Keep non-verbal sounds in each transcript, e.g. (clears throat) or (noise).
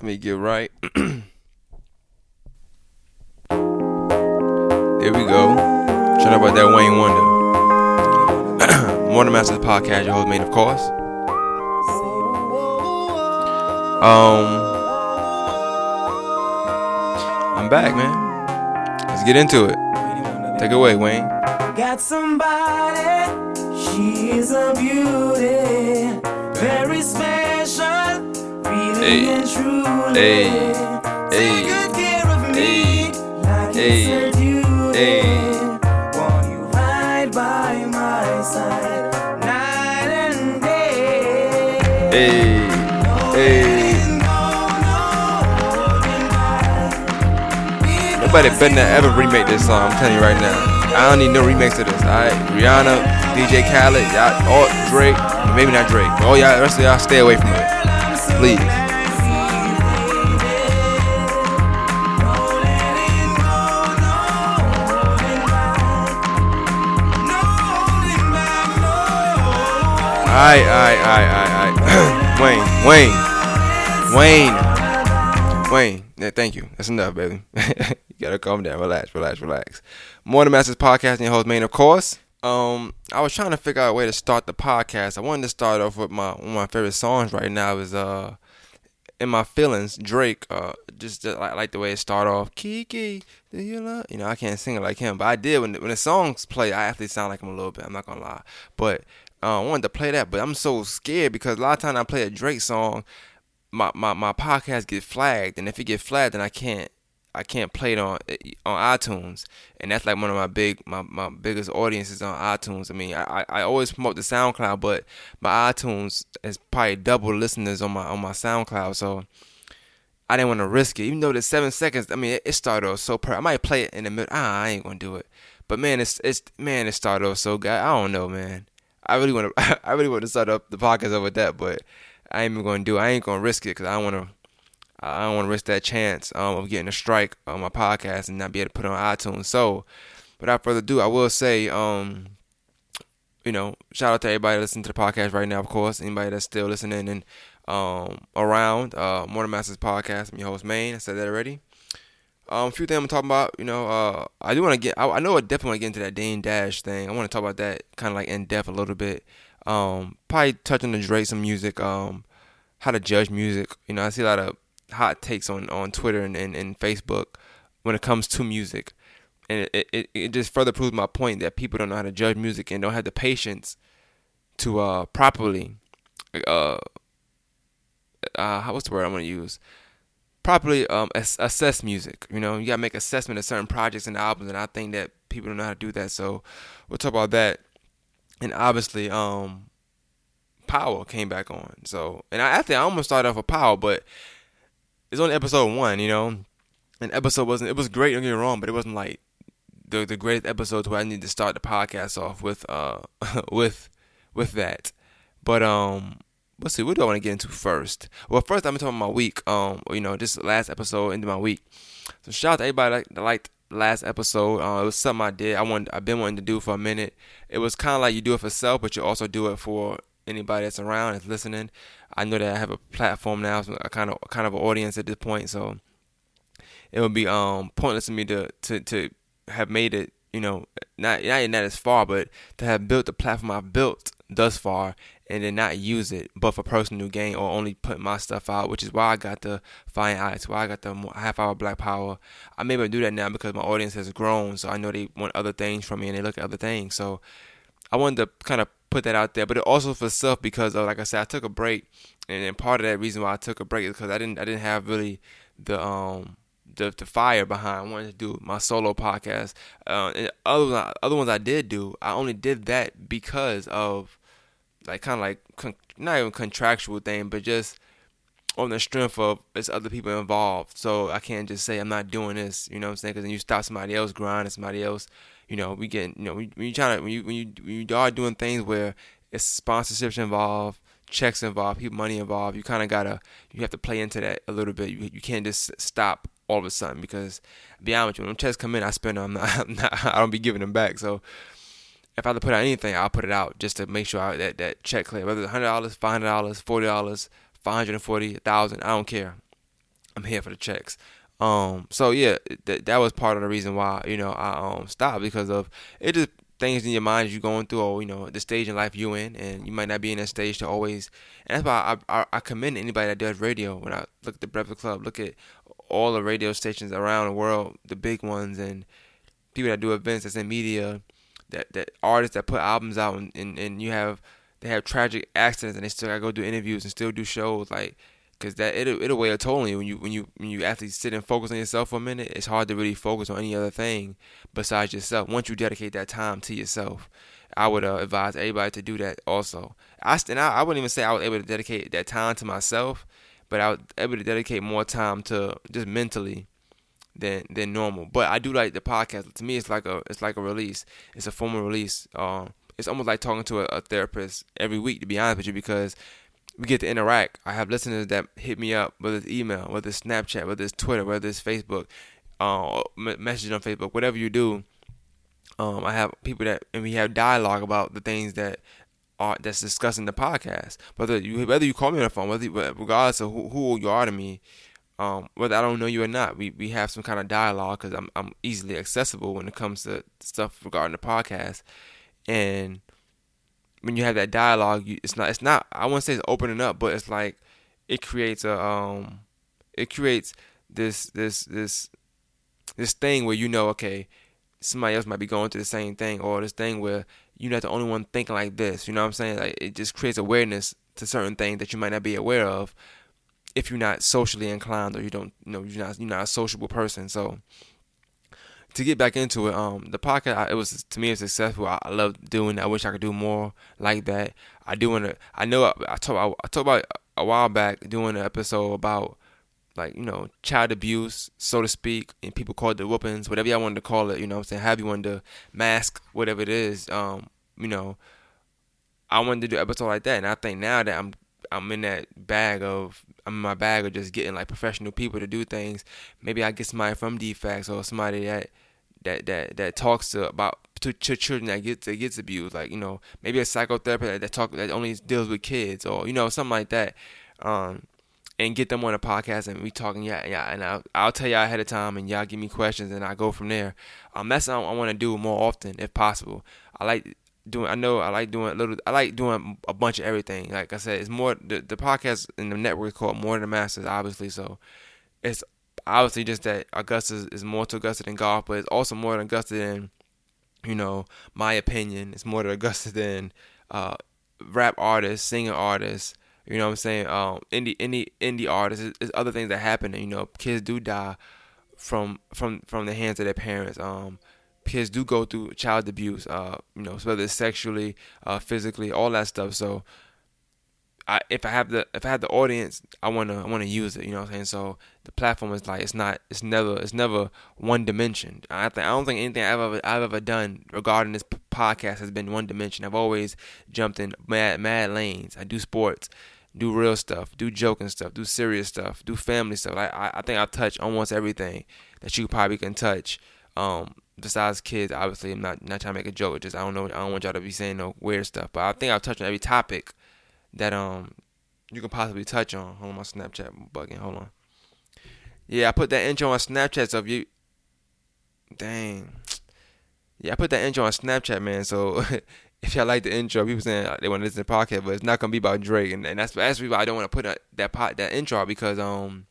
Let me get right. (clears throat) there we go. Shut up about that Wayne Wonder. (clears throat) Wonder Masters podcast, your host, mate, of course. Um, I'm back, man. Let's get into it. Take it away, Wayne. Got somebody, she's a beauty, very special, Hey. Hey. Hey. Hey. Hey. Day. Hey, hey. Nobody better ever remake this song. I'm telling you right now. I don't need no remix of this. Alright, Rihanna, DJ Khaled, y'all, all Drake, maybe not Drake, all y'all, rest of y'all, stay away from it, please. Alright, alright, alright, alright. (clears throat) Wayne, Wayne, Wayne, Wayne. Yeah, thank you. That's enough, baby. (laughs) you gotta calm down. Relax, relax, relax. Morning Masters podcast and your host, Maine, of course. Um, I was trying to figure out a way to start the podcast. I wanted to start off with my one of my favorite songs right now is uh, in my feelings, Drake. Uh, just, just like, like the way it started off. Kiki, do you love? You know, I can't sing it like him, but I did when the, when the songs play. I actually sound like him a little bit. I'm not gonna lie, but uh, I wanted to play that, but I'm so scared because a lot of times I play a Drake song, my, my, my podcast get flagged, and if it get flagged, then I can't I can't play it on on iTunes, and that's like one of my big my, my biggest audiences on iTunes. I mean, I, I always promote the SoundCloud, but my iTunes is probably double listeners on my on my SoundCloud, so I didn't want to risk it. Even though the seven seconds, I mean, it, started off so. I might play it in the middle. Ah, I ain't gonna do it. But man, it's it's man, it started off so good. I don't know, man. I really want to (laughs) I really want to start up the podcast over that, but I ain't even gonna do. it. I ain't gonna risk it because I want to. I don't want to risk that chance um, of getting a strike on my podcast and not be able to put it on iTunes. So, without further ado, I will say, um, you know, shout out to everybody listening to the podcast right now. Of course, anybody that's still listening and um, around uh, Masters podcast. I'm your host, Maine. I said that already. Um, a few things I'm talking about. You know, uh, I do want to get. I, I know I definitely want to get into that Dame Dash thing. I want to talk about that kind of like in depth a little bit. Um, probably touching the Drake some music. Um, how to judge music. You know, I see a lot of hot takes on, on Twitter and, and, and Facebook when it comes to music. And it, it, it just further proves my point that people don't know how to judge music and don't have the patience to uh, properly uh, uh, what's the word I'm going to use? Properly um, assess music. You know, you got to make assessment of certain projects and albums, and I think that people don't know how to do that. So we'll talk about that. And obviously, um, Power came back on. So, and I actually I almost started off with Power, but it's only episode one, you know. And episode wasn't it was great, don't get me wrong, but it wasn't like the the greatest episodes where I need to start the podcast off with uh (laughs) with with that. But um let's see, what do I want to get into first? Well first I'm talking about my week. Um you know, this last episode into my week. So shout out to everybody that liked last episode. Uh, it was something I did. I wanted I've been wanting to do for a minute. It was kinda like you do it for self, but you also do it for anybody that's around that's listening. I know that I have a platform now, so a kind of kind of an audience at this point, so it would be um pointless to me to to to have made it, you know, not not even as far, but to have built the platform I've built thus far and then not use it, but for personal gain or only put my stuff out, which is why I got the Fine Eyes, why I got the Half Hour Black Power. I'm able to do that now because my audience has grown, so I know they want other things from me and they look at other things. So I wanted to kind of put that out there, but it also for self because of, like I said, I took a break, and then part of that reason why I took a break is because I didn't I didn't have really the um the the fire behind. I wanted to do my solo podcast. Uh, and other other ones I did do, I only did that because of like kind of like con- not even contractual thing, but just on the strength of it's other people involved. So I can't just say I'm not doing this. You know what I'm saying? Because then you stop somebody else grinding, somebody else. You know, we get you know when you trying to when you when you when you are doing things where it's sponsorships involved, checks involved, people money involved. You kind of gotta you have to play into that a little bit. You you can't just stop all of a sudden because be honest with you, when checks come in, I spend them. I'm (laughs) not, I'm not I don't be giving them back. So if I have to put out anything, I'll put it out just to make sure I, that that check clear. Whether it's hundred dollars, five hundred dollars, forty dollars, five hundred and forty thousand, I don't care. I'm here for the checks. Um, so yeah, that that was part of the reason why you know I um stopped because of it just things in your mind you're going through or you know the stage in life you're in and you might not be in that stage to always and that's why I, I, I commend anybody that does radio when I look at the Breakfast Club look at all the radio stations around the world the big ones and people that do events that's in media that that artists that put albums out and, and, and you have they have tragic accidents and they still gotta go do interviews and still do shows like because that it'll it'll weigh a toll on you when you when you when you actually sit and focus on yourself for a minute. It's hard to really focus on any other thing besides yourself. Once you dedicate that time to yourself, I would uh, advise everybody to do that. Also, I and I, I wouldn't even say I was able to dedicate that time to myself, but I was able to dedicate more time to just mentally than than normal. But I do like the podcast. To me, it's like a it's like a release. It's a formal release. Um, it's almost like talking to a, a therapist every week. To be honest with you, because we get to interact. I have listeners that hit me up, whether it's email, whether it's Snapchat, whether it's Twitter, whether it's Facebook, uh, message on Facebook, whatever you do. Um, I have people that, and we have dialogue about the things that are that's discussing the podcast. Whether you whether you call me on the phone, whether regardless of who, who you are to me, um, whether I don't know you or not, we, we have some kind of dialogue because I'm I'm easily accessible when it comes to stuff regarding the podcast, and when you have that dialogue, you, it's not it's not I wouldn't say it's opening up, but it's like it creates a um it creates this this this this thing where you know okay somebody else might be going through the same thing or this thing where you're not the only one thinking like this you know what i'm saying? Like it just creates awareness to certain things that you might not be aware of if you're not socially inclined or you don't you know you're not you're not a sociable person so to get back into it, um, the podcast it was to me it's successful. I, I love doing. it. I wish I could do more like that. I do want to. I know I, I talked. I, I about a while back doing an episode about like you know child abuse, so to speak, and people called it the whoopings, whatever y'all wanted to call it. You know, I'm saying have you wanted to mask whatever it is. Um, you know, I wanted to do an episode like that, and I think now that I'm I'm in that bag of I'm in my bag of just getting like professional people to do things. Maybe I get somebody from DFACS or somebody that that that that talks to about to, to children that gets that gets abused. Like you know maybe a psychotherapist that, that talk that only deals with kids or you know something like that. Um, and get them on a podcast and we talking yeah yeah and I'll, I'll tell y'all ahead of time and y'all give me questions and I go from there. Um, that's something I want to do more often if possible. I like doing I know I like doing a little I like doing a bunch of everything. Like I said, it's more the the podcast and the network is called More Than the Masters, obviously. So it's obviously just that Augusta is more to Augusta than golf, but it's also more than Augusta than you know my opinion. It's more to Augusta than uh, rap artists, singer artists. You know what I'm saying? Um, indie indie indie artists. There's other things that happen. And, you know, kids do die from from from the hands of their parents. Um, kids do go through child abuse, uh, you know, whether it's sexually, uh, physically, all that stuff. So, I if I have the if I have the audience, I wanna I wanna use it. You know what I'm saying? So the platform is like it's not it's never it's never one dimension. I think I don't think anything I've ever I've ever done regarding this podcast has been one dimension. I've always jumped in mad mad lanes. I do sports. Do real stuff, do joking stuff, do serious stuff, do family stuff. I, I, I think I touch almost everything that you probably can touch. Um, besides kids, obviously, I'm not not trying to make a joke. Just I don't know. I don't want y'all to be saying no weird stuff. But I think I've touched on every topic that um you can possibly touch on. Hold on, my Snapchat bugging. Hold on. Yeah, I put that intro on Snapchat. So if you, dang, yeah, I put that intro on Snapchat, man. So (laughs) if y'all like the intro, people saying they want to listen to the podcast, but it's not gonna be about Drake, and, and that's that's why I don't want to put a, that pot that intro because um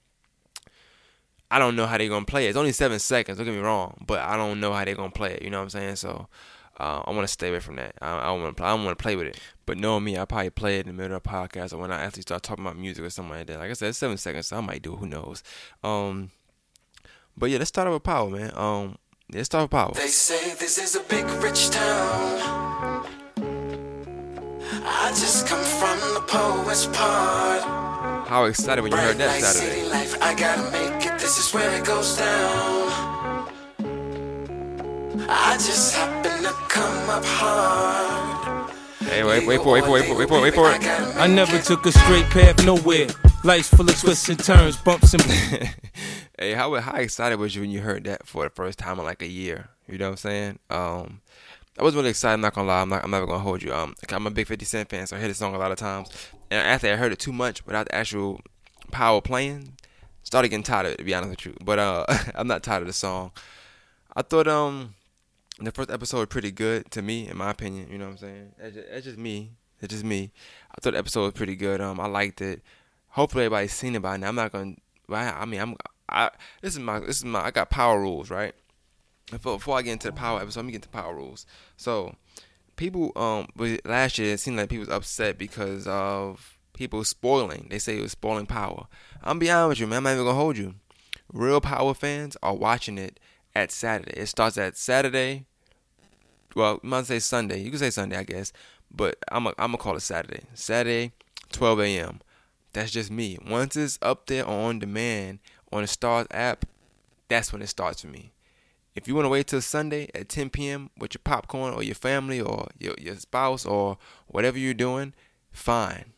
I don't know how they're gonna play it. It's only seven seconds. Don't get me wrong, but I don't know how they're gonna play it. You know what I'm saying? So uh, I want to stay away from that. I, want to. I don't want to play with it. But knowing me, I probably play it in the middle of the podcast or when I actually start talking about music or something like that. Like I said, seven seconds, so I might do it. Who knows? Um, but yeah, let's start with power, man. Um, let's start with power. They say this is a big rich town. I just come from the poet's part. How excited when you heard that Saturday? City life, I gotta make it. This is where it goes down. I just happen to come up hard. Hey, wait, wait for, it, wait for, it, wait for, it, wait for, it, wait for it. I never took a straight path nowhere. Life's full of twists and turns, bumps and (laughs) hey, how how excited was you when you heard that for the first time in like a year? You know what I'm saying? Um, I was really excited. I'm not gonna lie. I'm not. I'm never gonna hold you. Um, I'm a big 50 Cent fan, so I hear the song a lot of times. And after I heard it too much without the actual power playing, Started getting tired of it, to be honest with you. But uh, (laughs) I'm not tired of the song. I thought um the first episode was pretty good to me, in my opinion. You know what I'm saying? That's just, just me. It's just me. I thought the episode was pretty good. Um, I liked it. Hopefully everybody's seen it by now. I'm not gonna. I mean, I'm. I this is my this is my. I got power rules, right? Before, before I get into the power episode, let me get into power rules. So, people um last year it seemed like people was upset because of people spoiling. They say it was spoiling power. I'm be honest with you, man. I'm not even gonna hold you. Real power fans are watching it at Saturday. It starts at Saturday. Well, you might say Sunday. You can say Sunday, I guess. But I'm gonna call it Saturday. Saturday, 12 a.m. That's just me. Once it's up there on demand on the Starz app, that's when it starts for me. If you want to wait till Sunday at 10 p.m. with your popcorn or your family or your, your spouse or whatever you're doing, fine.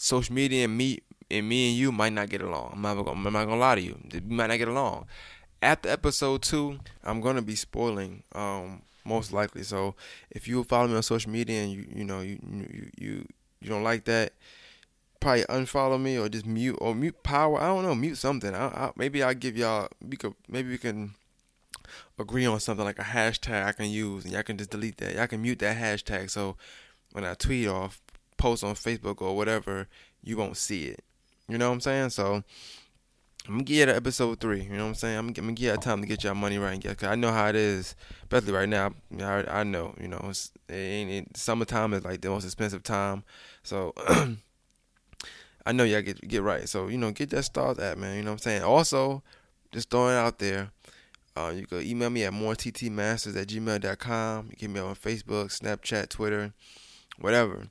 Social media and me and me and you might not get along. I'm not gonna, I'm not gonna lie to you. We might not get along. After episode two, I'm gonna be spoiling, um, most likely. So if you follow me on social media and you you know you you you, you don't like that, probably unfollow me or just mute or mute power. I don't know, mute something. I, I, maybe I'll give y'all. We could maybe we can agree on something like a hashtag I can use, and y'all can just delete that. Y'all can mute that hashtag so when I tweet or post on Facebook or whatever, you won't see it. You know what I'm saying? So I'm gonna give you the episode three. You know what I'm saying? I'm, I'm gonna give you time to get your money right. Cause I know how it is, especially right now. I, I know. You know, it's, it it, summertime is like the most expensive time. So (clears throat) I know y'all get get right. So you know, get that Starz app, man. You know what I'm saying? Also, just throwing it out there. Uh, you can email me at morettmasters at gmail.com. You can get me on Facebook, Snapchat, Twitter, whatever.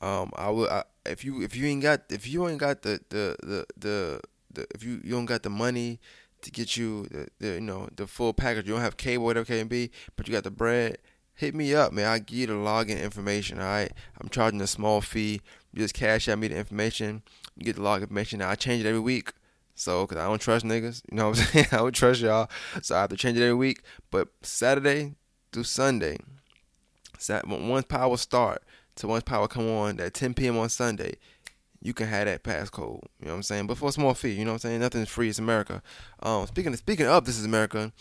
Um, I will. I, if you if you ain't got if you ain't got the the the the, the if you you don't got the money to get you the, the you know the full package, you don't have cable, whatever can be, but you got the bread. Hit me up, man. I give you the login information. All right, I'm charging a small fee. You just cash out me the information. You get the login information. Now I change it every week. So, cause I don't trust niggas, you know what I'm (laughs) saying? I don't trust y'all, so I have to change it every week. But Saturday through Sunday, Sat- once power start, so once power come on at 10 p.m. on Sunday, you can have that passcode. You know what I'm saying? But for a small fee, you know what I'm saying? Nothing's free. It's America. Um, speaking of, speaking of, this is America.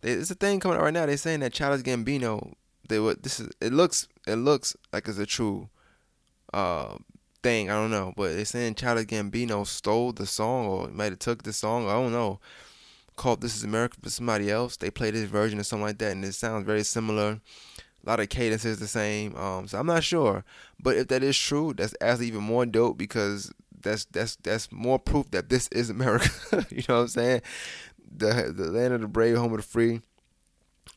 There's a thing coming out right now. They're saying that Childish Gambino. They would. This is. It looks. It looks like it's a true. Uh, thing. I don't know, but they're saying Childish Gambino stole the song or might have took the song. I don't know. Called "This Is America" for somebody else. They played his version or something like that, and it sounds very similar a lot of cadence is the same. Um, so I'm not sure, but if that is true, that's actually even more dope because that's that's that's more proof that this is America. (laughs) you know what I'm saying? The the land of the brave, home of the free.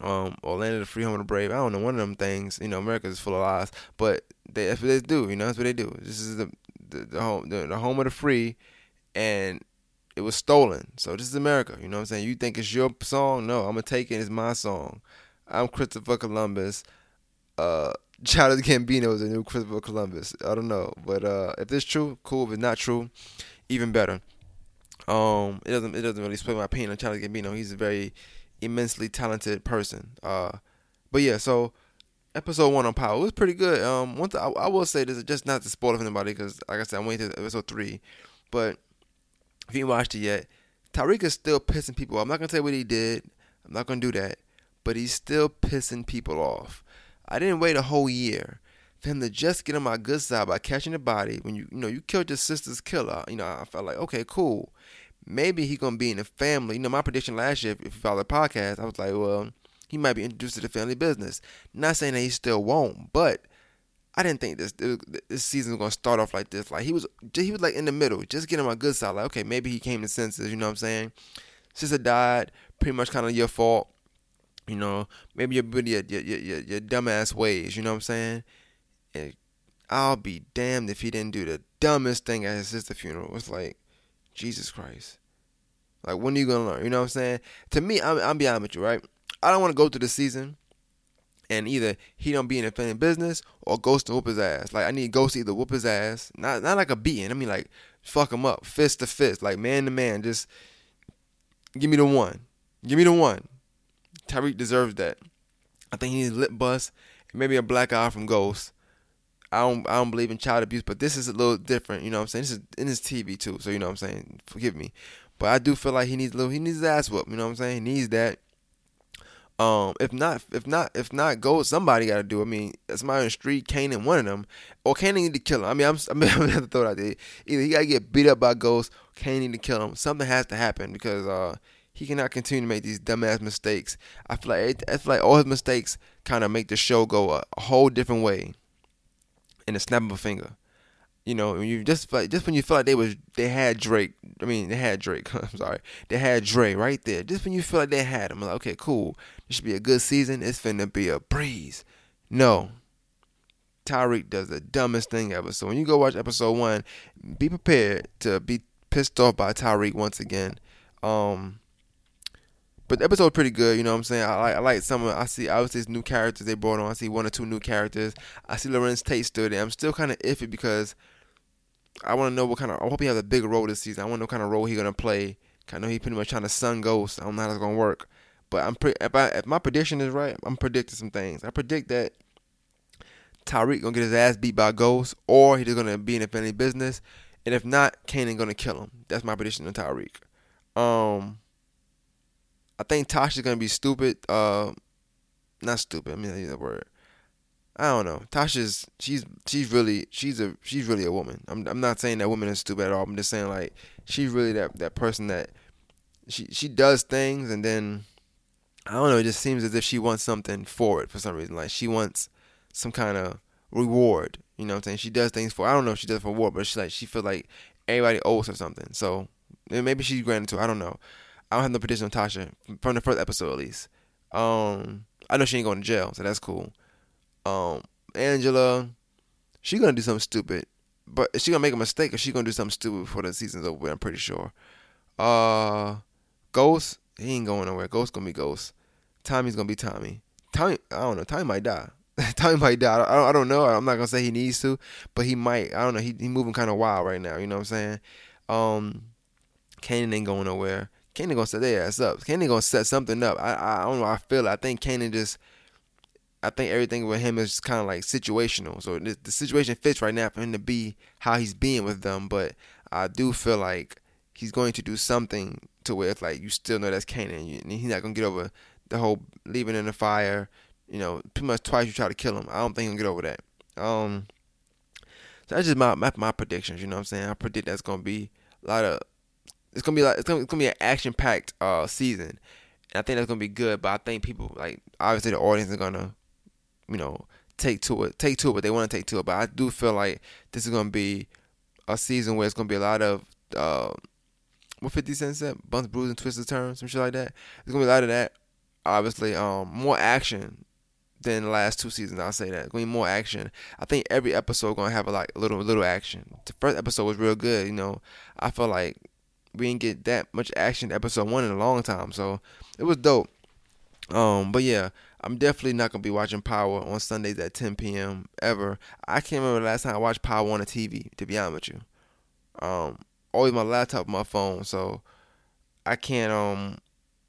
Um, or land of the free, home of the brave. I don't know one of them things. You know, America is full of lies, but they, that's what they do. You know, that's what they do. This is the the, the home the, the home of the free, and it was stolen. So this is America. You know what I'm saying? You think it's your song? No, I'm gonna take it. It's my song. I'm Christopher Columbus. Uh, Childish Gambino is a new Christopher Columbus. I don't know, but uh, if it's true, cool. If it's not true, even better. Um, it doesn't it doesn't really split my opinion on Childish Gambino. He's a very immensely talented person. Uh, but yeah, so episode one on Power was pretty good. Um, one th- I, I will say this is just not to spoil for anybody because, like I said, I'm waiting to episode three. But if you watched it yet, Tariq is still pissing people off. I'm not gonna say what he did. I'm not gonna do that but he's still pissing people off. I didn't wait a whole year for him to just get on my good side by catching the body. When you you know you killed your sister's killer, you know I felt like okay, cool. Maybe he gonna be in the family. You know my prediction last year, if you follow the podcast, I was like, well, he might be introduced to the family business. Not saying that he still won't, but I didn't think this this season was gonna start off like this. Like he was he was like in the middle, just getting on my good side. Like okay, maybe he came to senses. You know what I'm saying? Sister died, pretty much kind of your fault. You know, maybe your your your your, your dumbass ways. You know what I'm saying? And I'll be damned if he didn't do the dumbest thing at his sister funeral. It's like, Jesus Christ. Like, when are you gonna learn? You know what I'm saying? To me, I'm, I'm be honest with you, right? I don't want to go through the season and either he don't be in the family business or Ghost to whoop his ass. Like I need Ghost to either whoop his ass, not not like a beating. I mean like fuck him up, fist to fist, like man to man. Just give me the one, give me the one. Tariq deserves that. I think he needs a lip bust, maybe a black eye from Ghost. I don't I don't believe in child abuse, but this is a little different. You know what I'm saying? This is in his TV too, so you know what I'm saying. Forgive me, but I do feel like he needs a little. He needs his ass whooped. You know what I'm saying? He needs that. Um, if not, if not, if not, go. Somebody got to do. I mean, somebody on the street, Kanan, one of them, or Kanan need to kill him. I mean, I'm, (laughs) I mean, I'm gonna have to throw it out there. Either he got to get beat up by Ghost, Kanan need to kill him. Something has to happen because uh, he cannot continue to make these dumbass mistakes. I feel like I feel like all his mistakes kind of make the show go a, a whole different way in the snap of a finger. You know, you just like just when you feel like they was they had Drake. I mean, they had Drake. (laughs) I'm sorry, they had Dre right there. Just when you feel like they had him, like okay, cool. This should be a good season. It's finna be a breeze. No, Tariq does the dumbest thing ever. So when you go watch episode one, be prepared to be pissed off by Tariq once again. Um, but the episode pretty good, you know what I'm saying? I like I like some of I see obviously new characters they brought on. I see one or two new characters. I see Larenz Tate still there. I'm still kinda iffy because I wanna know what kind of I hope he has a bigger role this season. I wanna know what kind of role he's gonna play. I know he pretty much trying to sun ghost. I don't know how that's gonna work. But I'm pre- if if my prediction is right, I'm predicting some things. I predict that Tariq gonna get his ass beat by Ghost, or he's gonna be in a family business, and if not, Kanan gonna kill him. That's my prediction on Tariq. Um, I think Tasha's gonna be stupid. Uh, not stupid. I mean, use word. I don't know. Tasha's she's she's really she's a she's really a woman. I'm I'm not saying that woman is stupid at all. I'm just saying like she's really that that person that she she does things and then I don't know. It just seems as if she wants something for it for some reason. Like she wants some kind of reward. You know what I'm saying? She does things for I don't know if she does for reward, but she like she feels like everybody owes her something. So maybe she's granted to. I don't know. I don't have no prediction on Tasha from the first episode at least. Um, I know she ain't going to jail, so that's cool. Um, Angela, she gonna do something stupid, but is she gonna make a mistake or she gonna do something stupid before the season's over? I'm pretty sure. Uh, Ghost, he ain't going nowhere. Ghost gonna be Ghost. Tommy's gonna be Tommy. Tommy, I don't know. Tommy might die. (laughs) Tommy might die. I don't, I don't know. I'm not gonna say he needs to, but he might. I don't know. He he moving kind of wild right now. You know what I'm saying? Um, Kanan ain't going nowhere. Kanan gonna set their ass up. Kanan gonna set something up. I I don't know. I feel it. I think Kanan just. I think everything with him is kind of like situational. So the, the situation fits right now for him to be how he's being with them. But I do feel like he's going to do something to where it's like you still know that's Kanan. And he's not gonna get over the whole leaving in the fire. You know, pretty much twice you try to kill him. I don't think he'll get over that. Um, so that's just my, my my predictions. You know what I'm saying? I predict that's gonna be a lot of. It's gonna be like it's gonna, it's gonna be an action packed uh season. And I think that's gonna be good. But I think people like obviously the audience are gonna, you know, take to it, take to it what they want to take to it. But I do feel like this is gonna be a season where it's gonna be a lot of uh, what Fifty Cent said, bumps, bruises, and twists, turns, some shit like that. There's gonna be a lot of that. Obviously, um, more action than the last two seasons. I'll say that. It's gonna be more action. I think every episode gonna have a like little little action. The first episode was real good. You know, I felt like we didn't get that much action episode one in a long time, so it was dope. Um, but yeah, I'm definitely not gonna be watching Power on Sundays at 10 p.m. ever. I can't remember the last time I watched Power on the TV. To be honest with you, um, always my laptop, my phone, so I can't um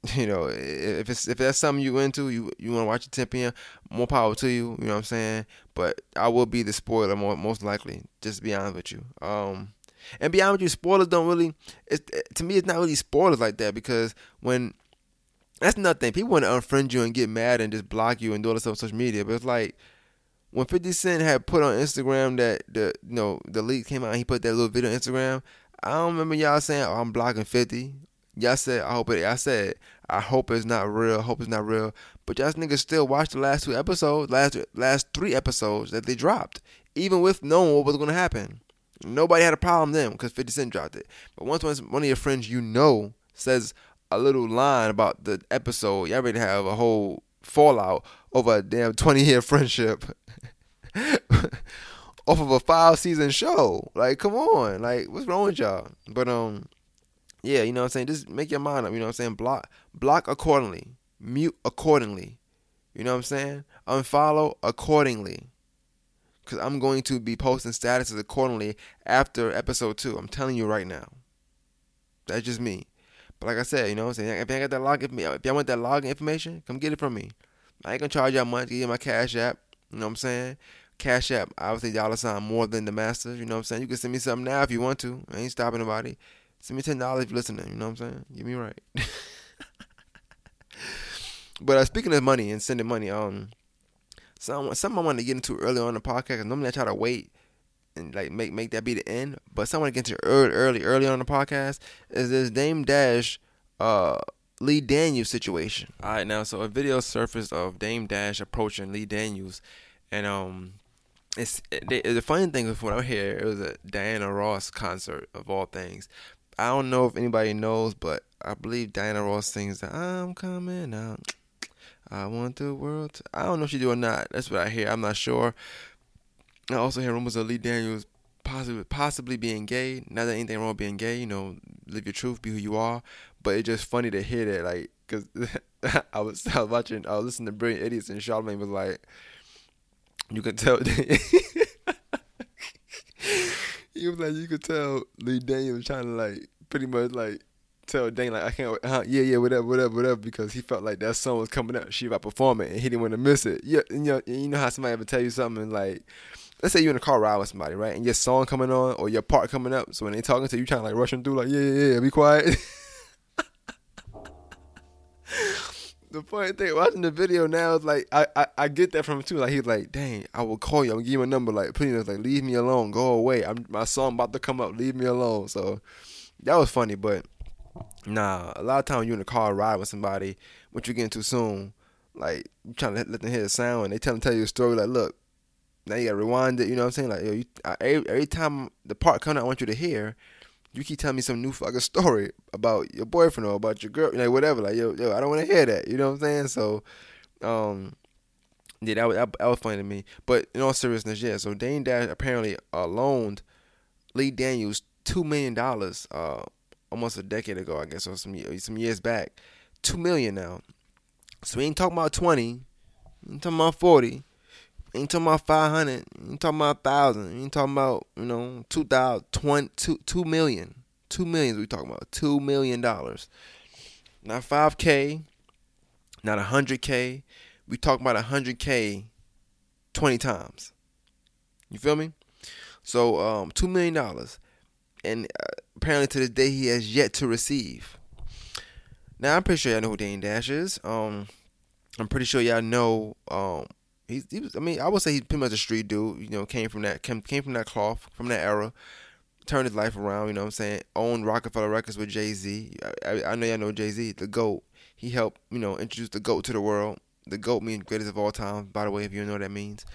(laughs) you know, if it's if that's something you into, you you want to watch at 10 p.m. More power to you. You know what I'm saying? But I will be the spoiler more, most likely. Just be honest with you. Um, and be honest with you, spoilers don't really. It's, to me, it's not really spoilers like that because when that's nothing. People want to unfriend you and get mad and just block you and do all this stuff on social media. But it's like when 50 Cent had put on Instagram that the you know the leak came out and he put that little video on Instagram. I don't remember y'all saying, "Oh, I'm blocking 50." Y'all said, "I hope it." I said, "I hope it's not real. I hope it's not real." But y'all niggas still watched the last two episodes, last last three episodes that they dropped, even with knowing what was to happen. Nobody had a problem then because 50 Cent dropped it. But once one of your friends you know says a little line about the episode, y'all already have a whole fallout over a damn 20 year friendship. (laughs) Off of a five season show. Like, come on. Like, what's wrong with y'all? But um yeah, you know what I'm saying? Just make your mind up, you know what I'm saying? Block block accordingly. Mute accordingly. You know what I'm saying? Unfollow accordingly. Cause I'm going to be posting statuses accordingly after episode two. I'm telling you right now. That's just me. But like I said, you know what I'm saying? If I got that log if I want that login information, come get it from me. I ain't gonna charge y'all money to get my cash app. You know what I'm saying? Cash App, obviously dollar sign more than the master. You know what I'm saying? You can send me something now if you want to. I ain't stopping nobody. Send me ten dollars if you're listening. You know what I'm saying? Get me right. (laughs) but uh, speaking of money and sending money, um, some something I wanted to get into early on the podcast. normally I try to wait and like make make that be the end. But to get into early, early, early on the podcast is this Dame Dash, uh, Lee Daniels situation. All right, now so a video surfaced of Dame Dash approaching Lee Daniels, and um, it's the, the funny thing is when I here it was a Diana Ross concert of all things. I don't know if anybody knows, but I believe Diana Ross sings that I'm coming out. I want the world. To, I don't know if she do or not. That's what I hear. I'm not sure. I also hear rumors of Lee Daniels possibly possibly being gay. Not that anything wrong with being gay. You know, live your truth, be who you are. But it's just funny to hear that, like, cause (laughs) I was I was watching, I was listening to Brilliant Idiots, and Charlamagne was like, you could tell. (laughs) he was like, you could tell Lee Daniels trying to like pretty much like tell Dame like I can't uh, yeah yeah whatever whatever whatever because he felt like that song was coming up she about to perform it and he didn't want to miss it. Yeah you know, you know how somebody ever tell you something like let's say you're in a car ride with somebody right and your song coming on or your part coming up so when they talking to you, you trying to like rush them through like yeah yeah yeah be quiet. (laughs) The funny thing watching the video now is like I, I, I get that from him too. Like he's like dang I will call you I'm gonna give you a number like please like leave me alone go away I'm my song about to come up leave me alone. So that was funny but Nah, a lot of times you in the car ride with somebody, what you getting too soon, like you trying to let, let them hear the sound, and they tell them tell you a story. Like, look, now you gotta rewind it. You know what I'm saying? Like, yo, you, I, every, every time the part comes, I want you to hear. You keep telling me some new fucking story about your boyfriend or about your girl, like whatever. Like, yo, yo, I don't want to hear that. You know what I'm saying? So, um, yeah, that was, that, that was funny to me. But in all seriousness, yeah. So Dame Dash apparently uh, loaned Lee Daniels two million dollars. Uh, almost a decade ago, I guess, or some some years back. Two million now. So we ain't talking about twenty. We ain't talking about forty. We ain't talking about five hundred. Ain't talking about thousand. We ain't talking about you know two thousand twenty two two million. Two millions we talking about. Two million dollars. Not five K. Not a hundred K. We talking about a hundred K twenty times. You feel me? So um two million dollars. And uh, apparently to this day he has yet to receive. Now I'm pretty sure y'all know who Dame Dash is. Um, I'm pretty sure y'all know. Um, he's he was. I mean, I would say he's pretty much a street dude. You know, came from that came, came from that cloth, from that era. Turned his life around. You know what I'm saying? Owned Roc-A-Fella Records with Jay Z. I, know y'all know Jay Z, the GOAT. He helped you know introduce the GOAT to the world. The GOAT means greatest of all time. By the way, if you know what that means.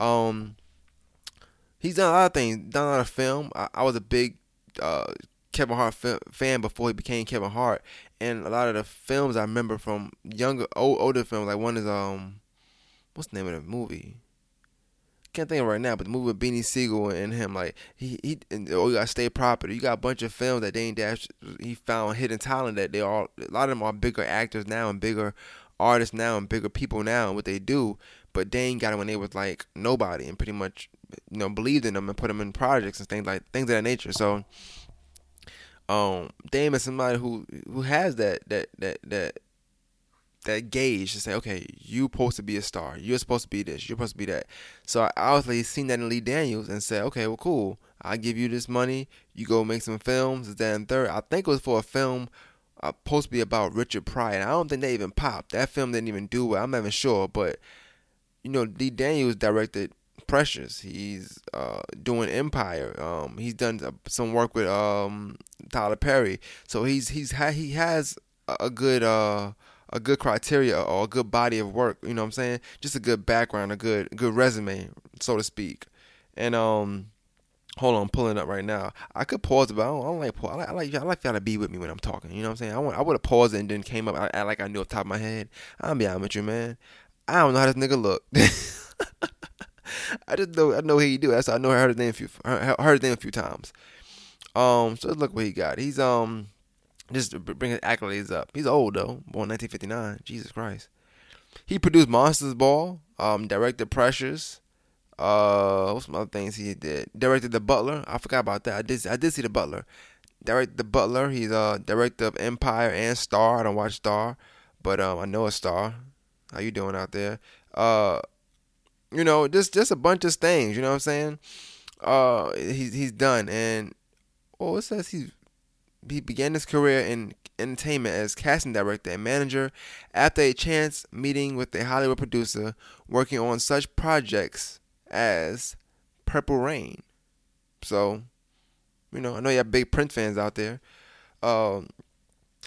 Um, he's done a lot of things. Done a lot of film. I, I was a big uh, Kevin Hart fan before he became Kevin Hart, and a lot of the films I remember from younger, old, older films, like one is um, what's the name of the movie? Can't think of it right now, but the movie with Beanie Sigel and him, like he he, and, oh, you got State Property. You got a bunch of films that Dame Dash he found hidden talent that they all a lot of them are bigger actors now and bigger artists now and bigger people now and what they do. But Dame got him when they was like nobody and pretty much you know believed in them and put them in projects and things like things of that nature. So um Dame is somebody who who has that that that that that gauge to say, okay, you're supposed to be a star. You're supposed to be this. You're supposed to be that. So I obviously seen that in Lee Daniels and said, okay, well, cool. I give you this money. You go make some films. That and third. I think it was for a film uh, supposed to be about Richard Pryor. And I don't think they even popped. That film didn't even do well. I'm not even sure, but you know, Lee Daniels directed Precious. He's uh, doing Empire. Um, he's done some work with um, Tyler Perry. So he's he's ha- he has a good uh, a good criteria or a good body of work. You know what I'm saying? Just a good background, a good good resume, so to speak. And um, hold on, I'm pulling up right now. I could pause, but I don't, I don't like pause. I like I like, I like y'all to be with me when I'm talking. You know what I'm saying? I want I would have paused and then came up. I, I like I knew off top of my head. I'm be honest with you, man. I don't know how this nigga look. (laughs) (laughs) I just know I know how he do. That's I know I heard his name a few heard his name a few times. Um, so look what he got. He's um just to bring his accolades up. He's old though, born 1959. Jesus Christ. He produced Monsters Ball. Um, directed Precious. Uh, what's some other things he did? Directed The Butler. I forgot about that. I did I did see The Butler. Directed The Butler. He's uh director of Empire and Star. I don't watch Star, but um I know a Star. How you doing out there? Uh You know, just just a bunch of things. You know what I'm saying? Uh, he's he's done, and well, it says he's he began his career in entertainment as casting director and manager after a chance meeting with a Hollywood producer working on such projects as Purple Rain. So, you know, I know you have big Prince fans out there. Um,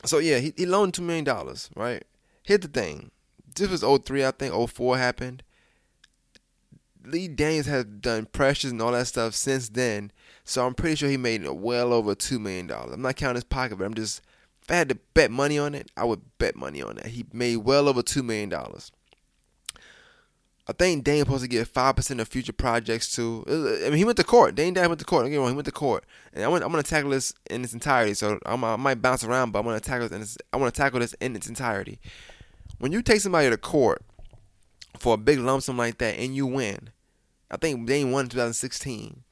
so yeah, he, he loaned two million dollars, right? Here's the thing. This was 03, I think 04 happened. Lee Daniels has done Precious and all that stuff since then. So I'm pretty sure he made well over two million dollars. I'm not counting his pocket, but I'm just if I had to bet money on it, I would bet money on that. He made well over two million dollars. I think Dame supposed to get five percent of future projects too. Uh, I mean, he went to court. Dame went to court. Don't get me he went to court, and I want, I'm going to tackle this in its entirety. So I'm, i might bounce around, but I'm going to tackle this. I want to tackle this in its entirety. When you take somebody to court for a big lump sum like that and you win, I think Dame won in 2016.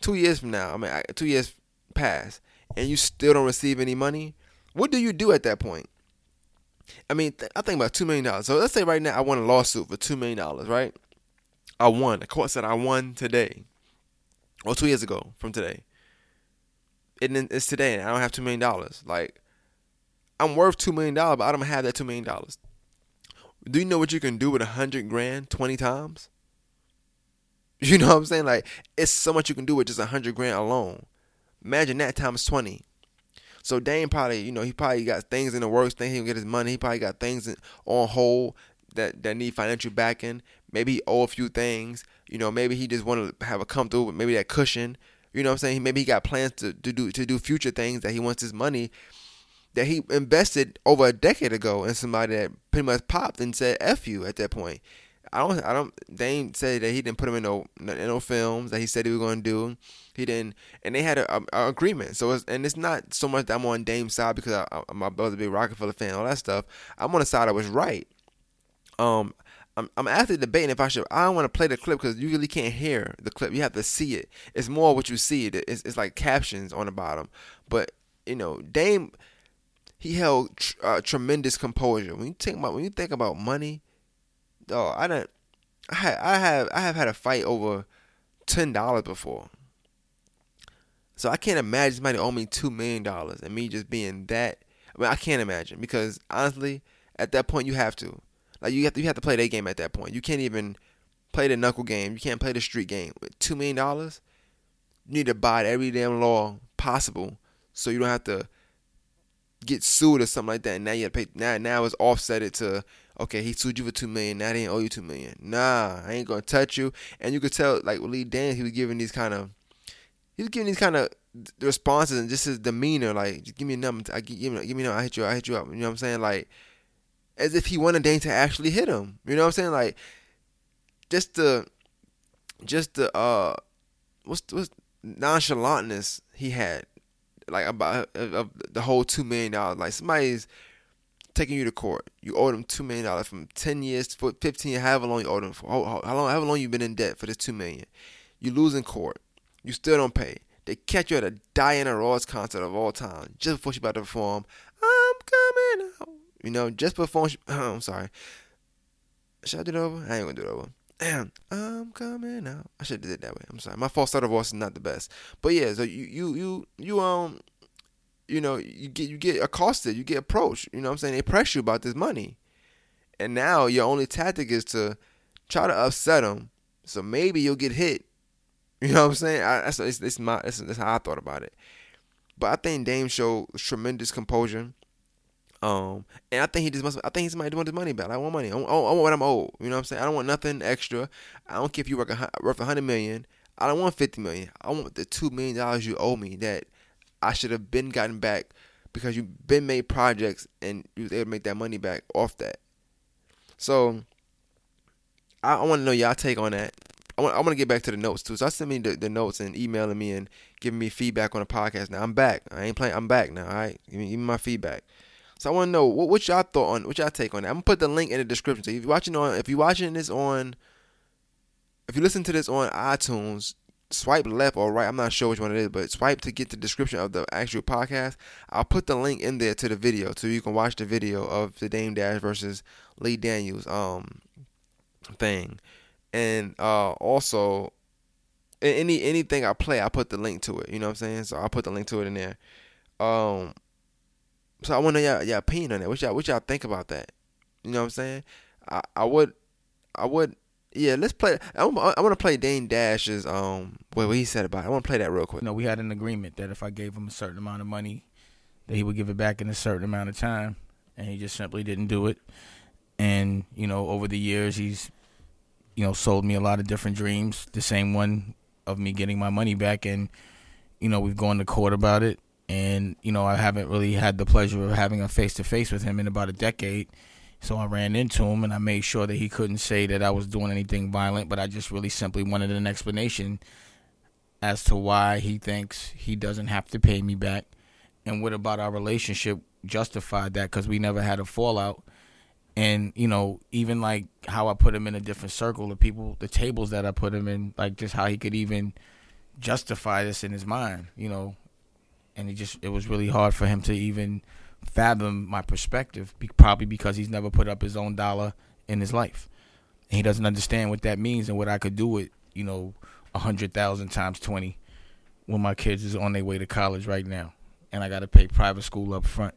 Two years from now, I mean, two years pass, and you still don't receive any money. What do you do at that point? I mean, th- I think about two million dollars. So let's say right now I won a lawsuit for two million dollars, right? I won. The court said I won today, or two years ago from today. And it's today, and I don't have two million dollars. Like, I'm worth two million dollars, but I don't have that two million dollars. Do you know what you can do with a hundred grand twenty times? (laughs) You know what I'm saying? Like, it's so much you can do with just a hundred grand alone. Imagine that times twenty. So Dame probably, you know, he probably got things in the works. Think he can get his money. He probably got things in, on hold that that need financial backing. Maybe he owe a few things. You know, maybe he just want to have a come through with maybe that cushion. You know what I'm saying? Maybe he got plans to, to do to do future things that he wants his money that he invested over a decade ago in somebody that pretty much popped and said "f you" at that point. I don't, I don't. Dame said that he didn't put him in no, in no films that he said he was going to do. He didn't, and they had a, a, a agreement. So, it's, and it's not so much that I'm on Dame's side because I, I, my brother's a big Roc-A-Fella fan, all that stuff. I'm on the side that was right. Um, I'm, I'm actually debating if I should. I don't want to play the clip because you really can't hear the clip. You have to see it. It's more what you see. It. It's, it's like captions on the bottom. But you know, Dame, he held tr- uh, tremendous composure. When you think about when you think about money oh, I don't. I I have I have had a fight over ten dollars before. So I can't imagine somebody owe me two million dollars and me just being that. I mean, I can't imagine because honestly, at that point you have to, like you have to you have to play that game at that point. You can't even play the knuckle game. You can't play the street game with two million dollars. You need to abide every damn law possible so you don't have to get sued or something like that. And now you have to pay. Now now it's offset to okay, he sued you for two million. Now they ain't owe you two million. Nah, I ain't gonna touch you. And you could tell, like Lee Dan, he was giving these kind of, he was giving these kind of responses and just his demeanor, like, just give me a number. I give, me, give me a number. I hit you. I hit you up. You know what I'm saying? Like, as if he wanted Dame to actually hit him. You know what I'm saying? Like, just the, just the uh, what's what's nonchalantness he had, like about uh, the whole two million dollars. Like somebody's taking you to court. You owe them two million dollars from ten years to fifteen, however long you owe them for. How, long? However long you've been in debt for this two million. You lose in court. You still don't pay. They catch you at a Diana Ross concert of all time, just before she about to perform. I'm coming out. You know, just before she. (clears throat) I'm sorry. Should I do it over? I ain't gonna do it over. Damn, I'm coming out. I should have did it that way. I'm sorry. My false start of voice is not the best. But yeah, so you you you you um you know, you get you get accosted, you get approached. You know what I'm saying? They press you about this money, and now your only tactic is to try to upset them. So maybe you'll get hit. (laughs) You know what I'm saying? I, that's, that's, that's my that's, that's how I thought about it. But I think Dame showed tremendous composure. Um, and I think he just must. I think he's somebody want his money back. I want money. I want, I want what I'm owed. You know what I'm saying? I don't want nothing extra. I don't care if you work a, worth a hundred million. I don't want fifty million. I want the two million dollars you owe me that I should have been gotten back because you've been made projects and you was able to make that money back off that. So I, I want to know y'all take on that. I want I to get back to the notes too. So I sent me the, the notes and emailing me and giving me feedback on the podcast. Now I'm back. I ain't playing. I'm back now. All right, give me, give me my feedback. So I want to know what, what y'all thought on what y'all take on that. I'm gonna put the link in the description. So if you're watching on if you're watching this on if you listen to this on iTunes, swipe left or right. I'm not sure which one it is, but swipe to get the description of the actual podcast. I'll put the link in there to the video so you can watch the video of the Dame Dash versus Lee Daniels um thing. and uh, also any anything I play, I put the link to it. You know what I'm saying? So I'll put the link to it in there. Um, so I know y'all, y'all opinion on that. What y'all what y'all think about that? You know what I'm saying? I, I would I would yeah. Let's play. I, want- to play Dame Dash's um what he said about it. I want to play that real quick. No, we had an agreement that if I gave him a certain amount of money, that he would give it back in a certain amount of time, and he just simply didn't do it. And you know, over the years, he's you know sold me a lot of different dreams. The same one of me getting my money back, and you know we've gone to court about it. And you know I haven't really had the pleasure of having a face to face with him in about a decade. So I ran into him and I made sure that he couldn't say that I was doing anything violent, but I just really simply wanted an explanation as to why he thinks he doesn't have to pay me back. And what about our relationship justified that? Because we never had a fallout. And you know even like how i put him in a different circle the people the tables that i put him in like just how he could even justify this in his mind you know? And it just it was really hard for him to even fathom my perspective probably because he's never put up his own dollar in his life and he doesn't understand what that means and what i could do with you know a hundred thousand times 20 when my kids is on their way to college right now and I got to pay private school up front.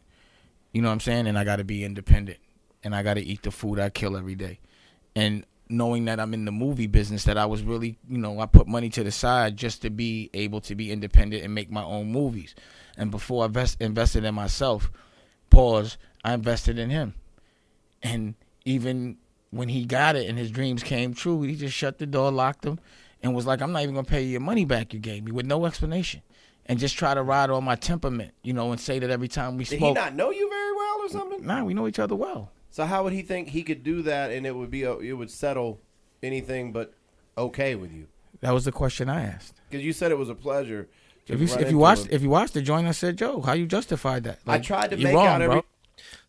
You know what I'm saying? And I got to be independent and I got to eat the food I kill every day. And knowing that I'm in the movie business, that I was really, you know, I put money to the side just to be able to be independent and make my own movies. And before I invest, invested in myself, pause, I invested in him. And even when he got it and his dreams came true, he just shut the door, locked them, and was like, I'm not even going to pay you your money back you gave me with no explanation. And just try to ride on my temperament, you know, and say that every time we Did spoke. he not know you very well or something? Nah, we know each other well. So how would he think he could do that and it would be a, it would settle anything but okay with you? That was the question I asked. Because you said it was a pleasure. To If you run if you into watched him. if you watched the joint, I said, Joe, how you justified that? I tried to you're make wrong, out every. bro.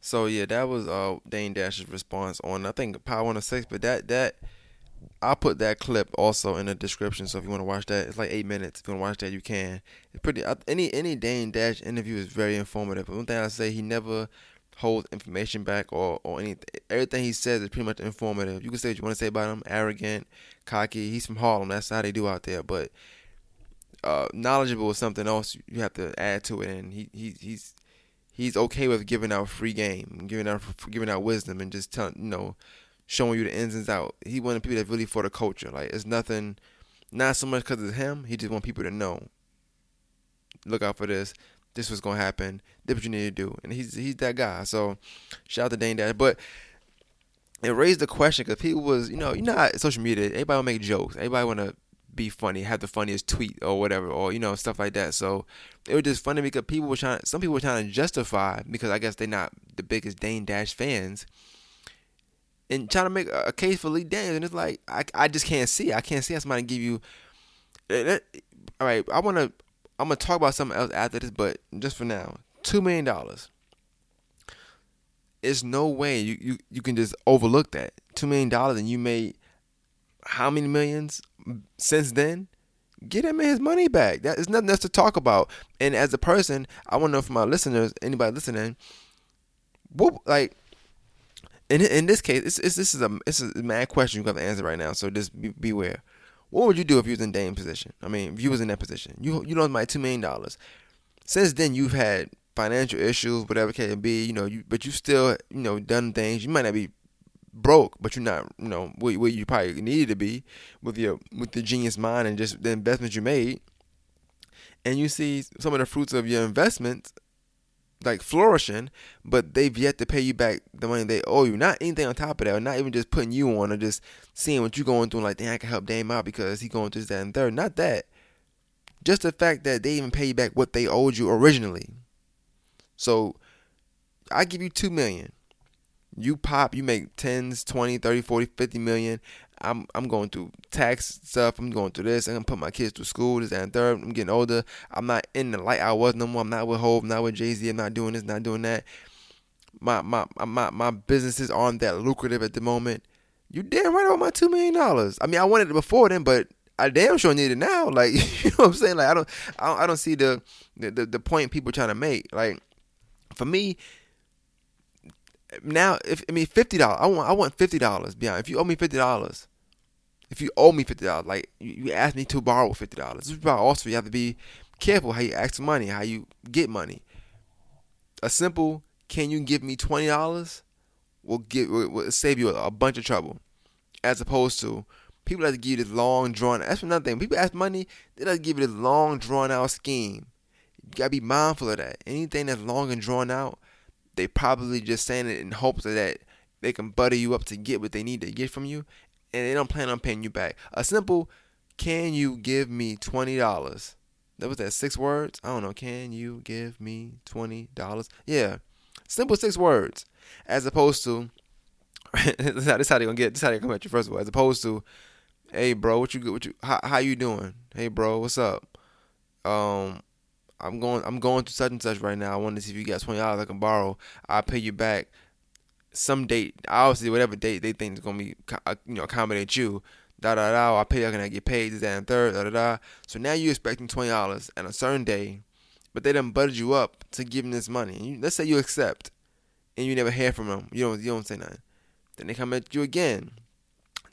So yeah, that was uh Dame Dash's response on I think Power 106, but that that I'll put that clip also in the description. So if you want to watch that, it's like eight minutes. If you want to watch that, you can. It's pretty. I- Any any Dame Dash interview is very informative. But one thing I say, he never holds information back or or anything. Everything he says is pretty much informative. You can say what you want to say about him. Arrogant, cocky. He's from Harlem. That's how they do out there. But uh, knowledgeable is something else you have to add to it. And he, he he's he's okay with giving out free game, giving out giving out wisdom, and just telling you know, showing you the ins and outs. He the people that's really for the culture. Like it's nothing, not so much because it's him. He just want people to know. Look out for this. This was gonna happen. This what you need to do, and he's he's that guy. So, shout out to Dame Dash. But it raised the question because people was you know you know social media everybody will make jokes. Everybody want to be funny, have the funniest tweet or whatever, or you know stuff like that. So it was just funny because people were trying. Some people were trying to justify because I guess they're not the biggest Dame Dash fans, and trying to make a case for Lee Daniels. And it's like I, I just can't see. I can't see how somebody give you. All right, I want to. I'm gonna talk about something else after this, but just for now, two million dollars. There's no way you, you, you can just overlook that two million dollars and you made how many millions since then? Get him his money back. That is nothing else to talk about. And as a person, I want to know from my listeners, anybody listening, what like in in this case, it's, it's, this is a is a mad question you got to answer right now. So just be, beware. What would you do if you was in Dame's position? I mean, if you was in that position, you you lost my two million dollars. Since then, you've had financial issues, whatever it can be. You know, you but you still you know done things. You might not be broke, but you're not you know where, where you probably needed to be with your with the genius mind and just the investments you made. And you see some of the fruits of your investments like flourishing, but they've yet to pay you back the money they owe you. Not anything on top of that, or not even just putting you on, or just seeing what you're going through. Like, dang, I can help Dame out because he's going through this, that, and third. Not that. Just the fact that they even pay you back what they owed you originally. So, I give you two million. You pop, you make 10s, 20, 30, 40, 50 million. I'm I'm going through tax stuff. I'm going through this. I'm gonna put my kids through school. This and third. I'm getting older. I'm not in the light I was no more. I'm not with Hove. I'm not with Jay Z. I'm not doing this. Not doing that. My my my my businesses aren't that lucrative at the moment. You damn right about my two million dollars. I mean, I wanted it before then, but I damn sure need it now. (laughs) Like you know what I'm saying? Like I don't I don't, I don't see the the the point people trying to make. Like for me, now if I mean fifty dollars, I want I want fifty dollars. Beyond, if you owe me fifty dollars, if you owe me fifty dollars, like you, you ask me to borrow fifty dollars, this is why also you have to be careful how you ask for money, how you get money. A simple "Can you give me twenty dollars?" will give will, save you a, a bunch of trouble, as opposed to people that give you this long drawn. That's another thing. People ask money, they like give you this long drawn out scheme. You gotta be mindful of that. Anything that's long and drawn out, they probably just saying it in hopes that they can butter you up to get what they need to get from you, and they don't plan on paying you back. A simple, can you give me twenty dollars? That was that six words. I don't know. Can you give me twenty dollars? Yeah, simple six words. As opposed to, (laughs) this is how how they gonna get. This how they come at you first of all. As opposed to, hey bro, what you good what you how how you doing? Hey bro, what's up? Um, I'm going I'm going to such and such right now. I want to see if you got twenty dollars I can borrow. I'll pay you back some date. Obviously, whatever date they think is gonna be uh, you know accommodate you. Da da da. I pay. I can I get paid this that and third. Da da da. So now you're expecting twenty dollars at a certain day, but they done buttered you up to give them this money. And you, let's say you accept, and you never hear from them. You don't you don't say nothing. Then they come at you again.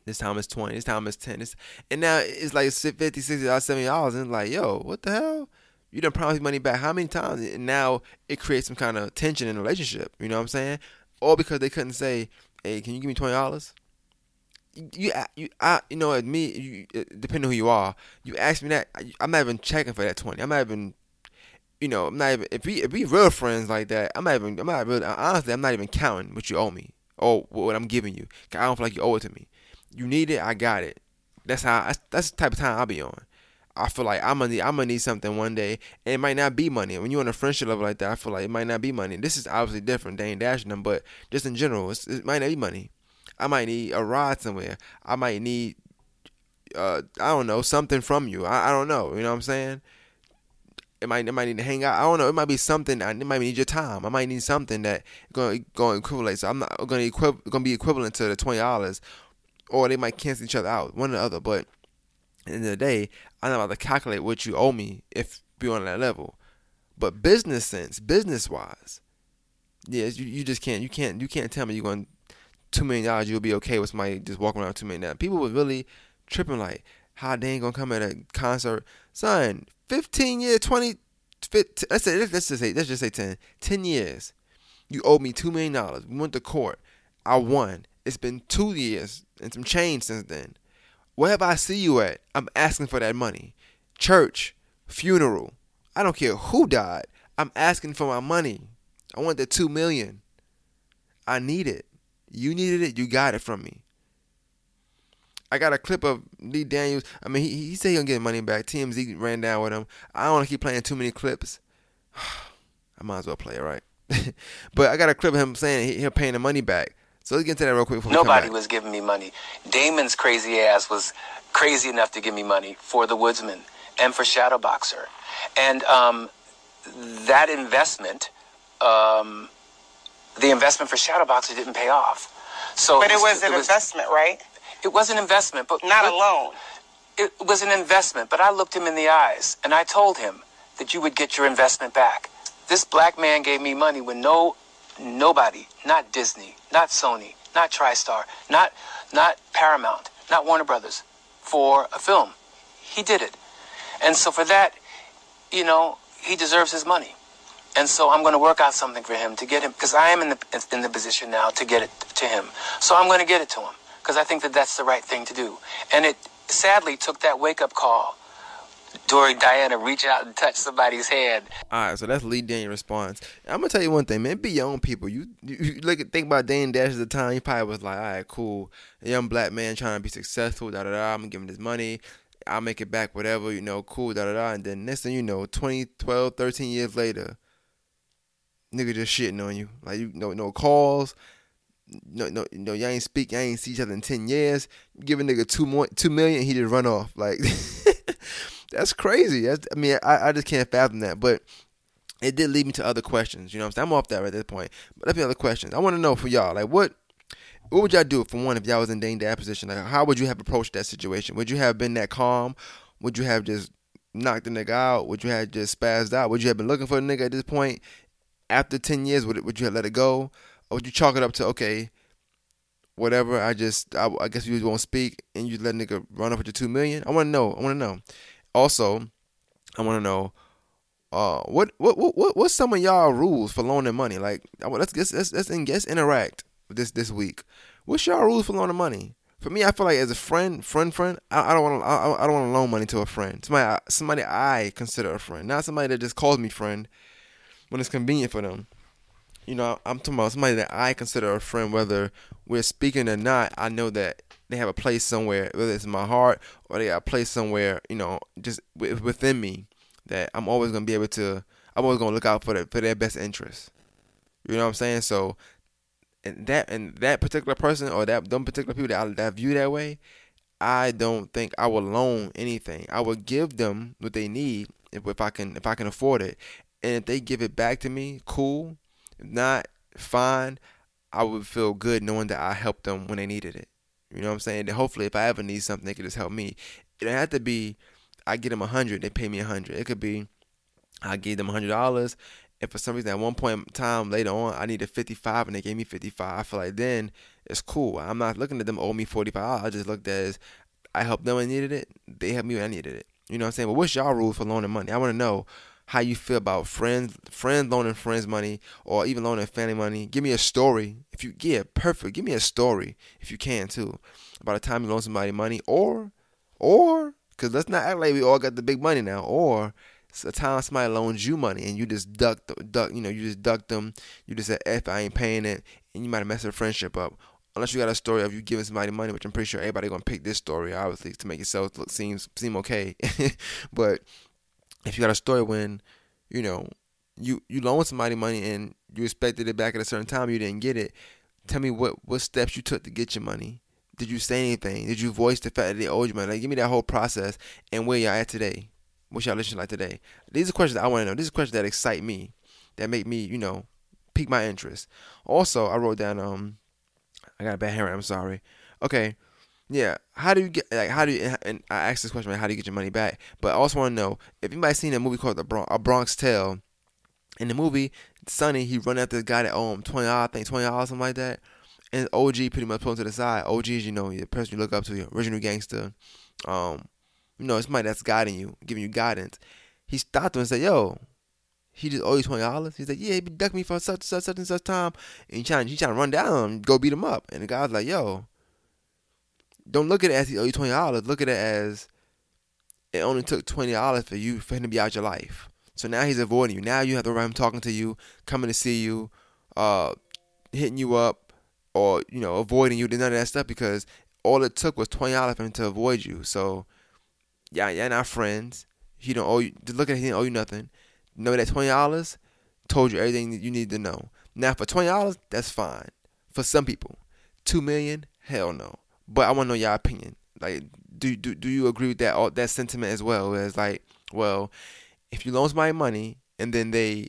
This time it's 20. This time it's 10. This, and now it's like 50, 60, $70. And it's like, yo, what the hell? You done promised money back how many times? And now it creates some kind of tension in the relationship. You know what I'm saying? All because they couldn't say, hey, can you give me $20? You, you, I, you know, me, you, depending on who you are, you ask me that, I'm not even checking for that 20. I'm not even, you know, I'm not even, if we, if we real friends like that, I'm not even, I'm not really, honestly, I'm not even counting what you owe me or what I'm giving you. I don't feel like you owe it to me. You need it, I got it. That's how. That's, that's the type of time I'll be on. I feel like I'm gonna need, I'm gonna need something one day, and it might not be money. When you're on a friendship level like that, I feel like it might not be money. This is obviously different, Dane dashing them, but just in general, it might not be money. I might need a ride somewhere. I might need, uh, I don't know, something from you. I, I don't know. You know what I'm saying? It might, it might need to hang out. I don't know. It might be something. It might need your time. I might need something that going going equivalent. So I'm not going to equi- going to be equivalent to the twenty dollars or they might cancel each other out, one or the other. But the end of the day, I'm not about to calculate what you owe me if you're on that level. But business sense, business wise, yes, you, you just can't you can't you can't tell me you're going two million dollars you'll be okay with somebody just walking around two million dollars. People was really tripping like how they ain't gonna come at a concert, son. Fifteen years, twenty. 15, let's say let's just say let's just say 10, 10 years. You owe me two million dollars. We went to court. I won. It's been two years and some change since then. Wherever I see you at, I'm asking for that money. Church, funeral, I don't care who died. I'm asking for my money. I want the two million. I need it. You needed it. You got it from me. I got a clip of Lee Daniels. I mean, he, he said he gonna get money back. TMZ ran down with him. I don't want to keep playing too many clips. (sighs) I might as well play it right. (laughs) but I got a clip of him saying he, he'll paying the money back. So let's get into that real quick. Nobody was giving me money. Damon's crazy ass was crazy enough to give me money for the Woodsman and for Shadowboxer, and um, that investment, um, the investment for Shadowboxer didn't pay off. So, but it was an investment, right? It was an investment, but not but a loan. It was an investment, but I looked him in the eyes and I told him that you would get your investment back. This black man gave me money when no nobody, not Disney, not Sony, not TriStar, not not Paramount, not Warner Brothers, for a film. He did it. And so for that, you know, he deserves his money. And so I'm going to work out something for him to get him because I am in the in the position now to get it to him. So I'm going to get it to him because I think that that's the right thing to do. And it sadly took that wake up call during Diana reach out and touch somebody's hand. All right, so that's Lee Daniel response. I'm gonna tell you one thing, man. Be your own people. You, you, look at think about Dame Dash at the time. He probably was like, all right, cool, a young black man trying to be successful. Da da da. I'm him this money. I'll make it back, whatever, you know, cool, da da da. And then next thing you know, 20, 12, 13 years later, nigga just shitting on you. Like you no no calls. No, no, no, y'all ain't speak, y'all ain't see each other in ten years. You give a nigga two more, two million, he just run off. Like (laughs) that's crazy. That's, I mean, I, I just can't fathom that. But it did lead me to other questions. You know what I'm saying? I'm off that right at this point. But let me other questions. I want to know for y'all, like what what would y'all do for one if y'all was in Dame Dad position? Like how would you have approached that situation? Would you have been that calm? Would you have just knocked the nigga out? Would you have just spazzed out? Would you have been looking for the nigga at this point? After ten years, would it, would you have let it go? Or would you chalk it up to okay, whatever. I just, I, I guess you won't speak and you let nigga run up with your two million. I want to know. I want to know. Also, I want to know. Uh, what, what, what, what, what's some of y'all rules for loaning money? Like, let's let's let's, let's, let's interact this this week. What's y'all rules for loaning money? For me, I feel like as a friend, friend, friend, I, I don't want to, I, I don't want to loan money to a friend. Somebody, somebody I consider a friend, not somebody that just calls me friend when it's convenient for them. You know, I'm talking about somebody that I consider a friend, whether we're speaking or not. I know that they have a place somewhere, whether it's in my heart or they got a place somewhere, you know, just wi- within me that I'm always gonna be able to. I'm always gonna look out for their for their best interest. You know what I'm saying? So, and that and that particular person or that them particular people that I, that view that way, I don't think I will loan anything. I will give them what they need if, if I can if I can afford it, and if they give it back to me, cool. If not, fine. I would feel good knowing that I helped them when they needed it. You know what I'm saying? And hopefully, if I ever need something, they can just help me. It don't have to be. I get them a hundred, they pay me a hundred. It could be, I gave them a hundred dollars, and for some reason at one point in time later on, I needed fifty five, and they gave me fifty five. I feel like then it's cool. I'm not looking at them owe me forty five. I just looked at as I helped them when I needed it. They helped me when I needed it. You know what I'm saying? But what's y'all rules for loaning money? I want to know how you feel about friends, friends loaning friends money, or even loaning family money. Give me a story. If you yeah, perfect. Give me a story if you can too, about the time you loan somebody money, or or because let's not act like we all got the big money now, or a time somebody loans you money and you just duck, duck, you know, you just ducked them. You just said, "F, I ain't paying it," and you might have messed the friendship up. Unless you got a story of you giving somebody money, which I'm pretty sure everybody gonna pick this story, obviously, to make yourself look seems seem okay. (laughs) but if you got a story when, you know, you you loan somebody money and you expected it back at a certain time, you didn't get it. Tell me what what steps you took to get your money. Did you say anything? Did you voice the fact that they owed you money? Like, give me that whole process and where y'all at today. What y'all listening like today? These are questions I want to know. These are questions that excite me, that make me, you know, pique my interest. Also, I wrote down um, I got a bad handwriting. I'm sorry. Okay, yeah. How do you get like how do you and I asked this question like, how do you get your money back? But I also want to know if anybody's seen a movie called The Bronx, A Bronx Tale. In the movie, Sonny he run after the guy that owed him twenty I think twenty dollars, something like that. And OG pretty much put him to the side. OG is you know the person you look up to, the original gangster. Um, you know, it's somebody that's guiding you, giving you guidance. He stopped him and said, "Yo, he just owe you twenty dollars." He said, "Yeah, he ducked me for such such such and such time." And he trying he trying to run down, him, go beat him up. And the guy's like, "Yo, don't look at it as he owe you twenty dollars. Look at it as it only took twenty dollars for you for him to be out your life. So now he's avoiding you. Now you have to about him talking to you, coming to see you, uh, hitting you up, or you know avoiding you. None of that stuff because all it took was twenty dollars for him to avoid you. So yeah, you're not friends. He don't owe you. Just look at it, he didn't owe you nothing. Know that twenty dollars told you everything that you need to know. Now for twenty dollars, that's fine for some people. Two million, hell no. But I want to know your opinion. Like, do do do you agree with that all, that sentiment as well? As like, well, if you loan somebody money and then they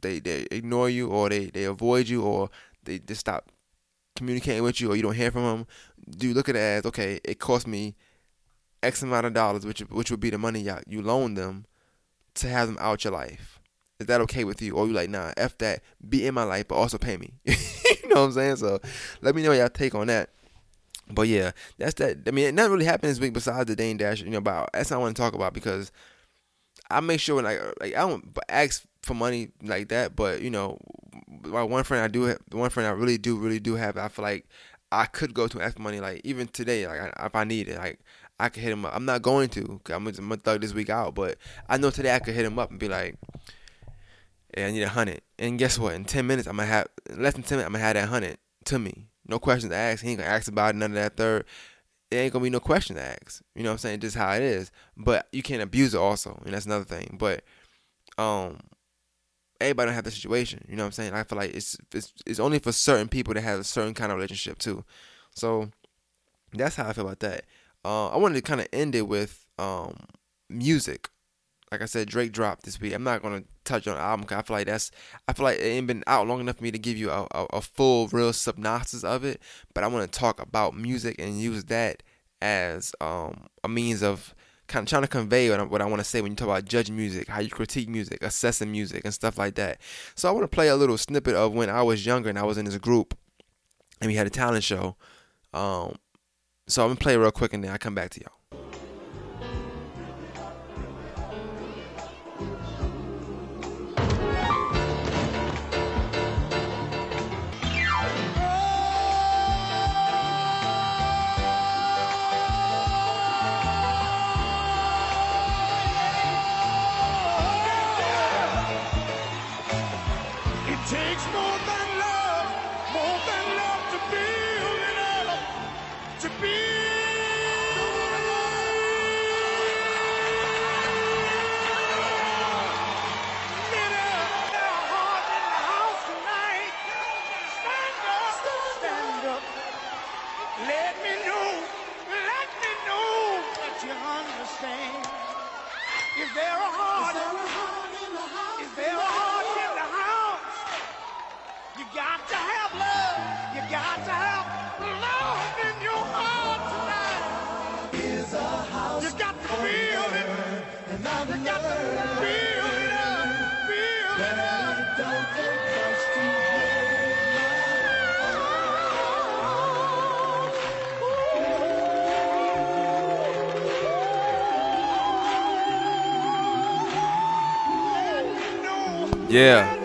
they they ignore you or they they avoid you or they just stop communicating with you or you don't hear from them, do you look at it as okay? It cost me X amount of dollars, which which would be the money you you loaned them to have them out your life. Is that okay with you? Or you like, nah, F that, be in my life, but also pay me. (laughs) you know what I'm saying? So let me know your take on that. But yeah, that's that. I mean, nothing really happened this week besides the Dame Dash. You know, about that's what I want to talk about because I make sure when like uh, like I don't ask for money like that, but you know, my one friend I do have, the one friend I really do really do have, I feel like I could go to ask for money. Like even today, like if I need it, like I could hit him up. I'm not going to. i I'm gonna thug this week out, but I know today I could hit him up and be like, "Hey, I need a hundred. And guess what? In ten minutes, I'm gonna have less than ten minutes. I'm gonna have that hundred to me. No questions asked. He ain't gonna ask about none of that third. It ain't gonna be no questions to ask. You know what I'm saying? Just how it is. But you can't abuse it also, and that's another thing. But um, everybody don't have the situation. You know what I'm saying? I feel like it's it's it's only for certain people that have a certain kind of relationship too. So that's how I feel about that. Uh, I wanted to kind of end it with um music. Like I said, Drake dropped this week. I'm not gonna touch on the album because I feel like that's I feel like it ain't been out long enough for me to give you a, a, a full, real synopsis of it. But I want to talk about music and use that as um a means of kind of trying to convey what I, what I want to say when you talk about judging music, how you critique music, assessing music, and stuff like that. So I want to play a little snippet of when I was younger and I was in this group. and we had a talent show. Um, so I'm gonna play real quick and then I come back to y'all. There Yeah.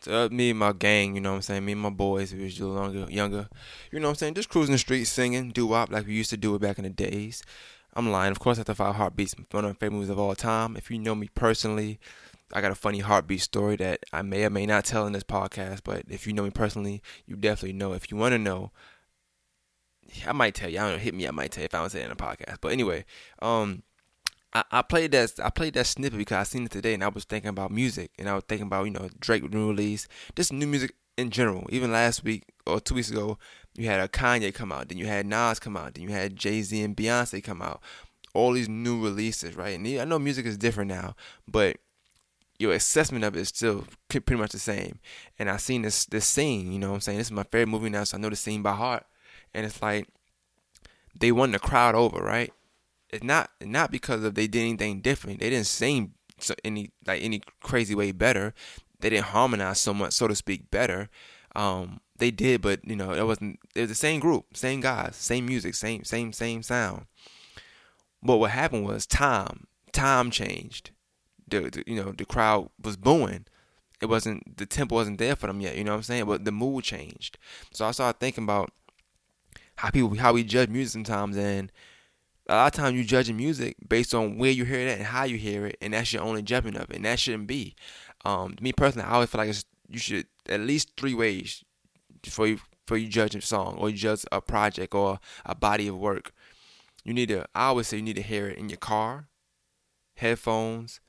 So uh, me and my gang, you know what I'm saying? Me and my boys, who was younger, younger, you know what I'm saying? Just cruising the streets, singing, doo wop like we used to do it back in the days. I'm lying. Of course, after five heartbeats, one of my favorite movies of all time. If you know me personally, I got a funny heartbeat story that I may or may not tell in this podcast. But if you know me personally, you definitely know. If you want to know, I might tell you. I don't know, hit me. I might tell you if I don't say it in a podcast. But anyway, um, I, I played that I played that snippet because I seen it today and I was thinking about music and I was thinking about you know Drake new release, just new music in general. Even last week or two weeks ago, you had a Kanye come out, then you had Nas come out, then you had Jay Z and Beyonce come out. All these new releases, right? And I know music is different now, but your assessment of it is still pretty much the same. And I seen this this scene, you know what I'm saying? This is my favorite movie now, so I know the scene by heart. And it's like they won the crowd over, right? It's not not because of they did anything different. They didn't sing any like any crazy way better. They didn't harmonize so much, so to speak, better. Um, they did, but you know, it wasn't. It was the same group, same guys, same music, same same same sound. But what happened was time time changed. The, the you know the crowd was booing. It wasn't the tempo wasn't there for them yet. You know what I'm saying? But the mood changed. So I started thinking about how people how we judge music sometimes and a lot of times you judging music based on where you hear it and how you hear it, and that's your only judgment of it, and that shouldn't be. Um, me personally, I always feel like you should at least three ways for you for you judge a song or you judge a project or a body of work. You need to. I always say you need to hear it in your car, headphones,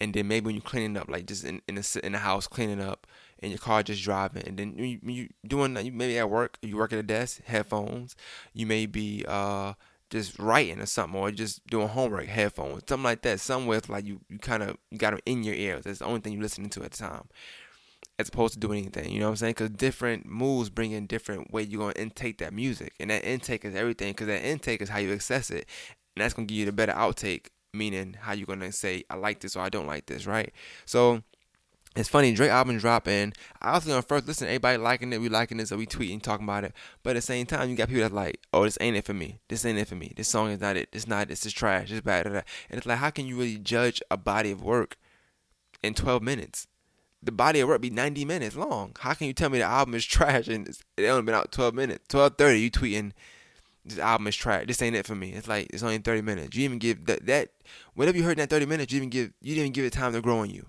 and then maybe when you're cleaning up, like just in in the in the house cleaning up, in your car just driving, and then you, you doing you maybe at work, you work at a desk, headphones. You may be uh just writing or something, or just doing homework, headphones, something like that. Somewhere it's like you you kind of you got them in your ears. That's the only thing you're listening to at the time, as opposed to doing anything. You know what I'm saying? Because different moods bring in different way you're gonna intake that music, and that intake is everything. Because that intake is how you access it, and that's gonna give you the better outtake. Meaning how you're gonna say I like this or I don't like this, right? So it's funny, Drake album drop and I was gonna first listen, everybody liking it, we liking it, so we tweeting, talking about it. But at the same time, you got people that's like, oh, this ain't it for me. This ain't it for me. This song is not it. This not. This is trash. It's bad. And it's like, how can you really judge a body of work in 12 minutes? The body of work be 90 minutes long. How can you tell me the album is trash and it's, it only been out 12 minutes? 12:30, you tweeting this album is trash. This ain't it for me. It's like it's only 30 minutes. You even give that that whatever you heard in that 30 minutes, you even give you didn't give it time to grow on you.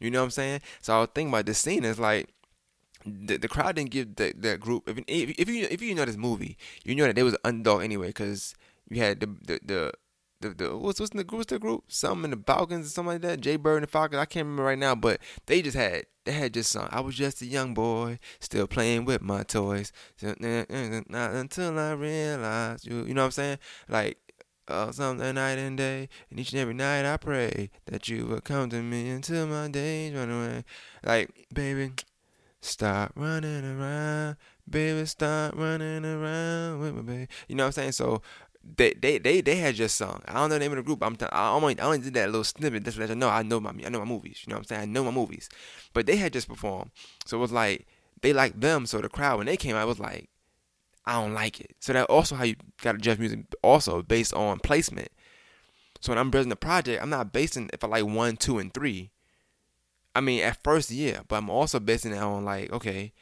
You know what I'm saying? So I was thinking about this scene. It's like the, the crowd didn't give that that group. If, if you if you know this movie, you know that they was an underdog anyway because you had the the the. The, the what's what's the group? What's the group? Something in the Falcons or something like that. Jay Bird and the Falcons. I can't remember right now, but they just had they had just sung. I was just a young boy, still playing with my toys. Not until I realized you. You know what I'm saying? Like uh, something night and day, and each and every night I pray that you will come to me until my days run away. Like, baby, stop running around, baby, stop running around with me, baby. You know what I'm saying? So they they they, they had just sung. I don't know the name of the group. I'm t- I only I only did that little snippet just to let you know I know my I know my movies. You know what I'm saying? I know my movies, but they had just performed. So it was like they like them, so the crowd when they came out was like, I don't like it. So that also how you gotta judge music also based on placement. So when I'm building a project, I'm not basing if I like one, two, and three. I mean, at first, yeah, but I'm also basing it on like, okay,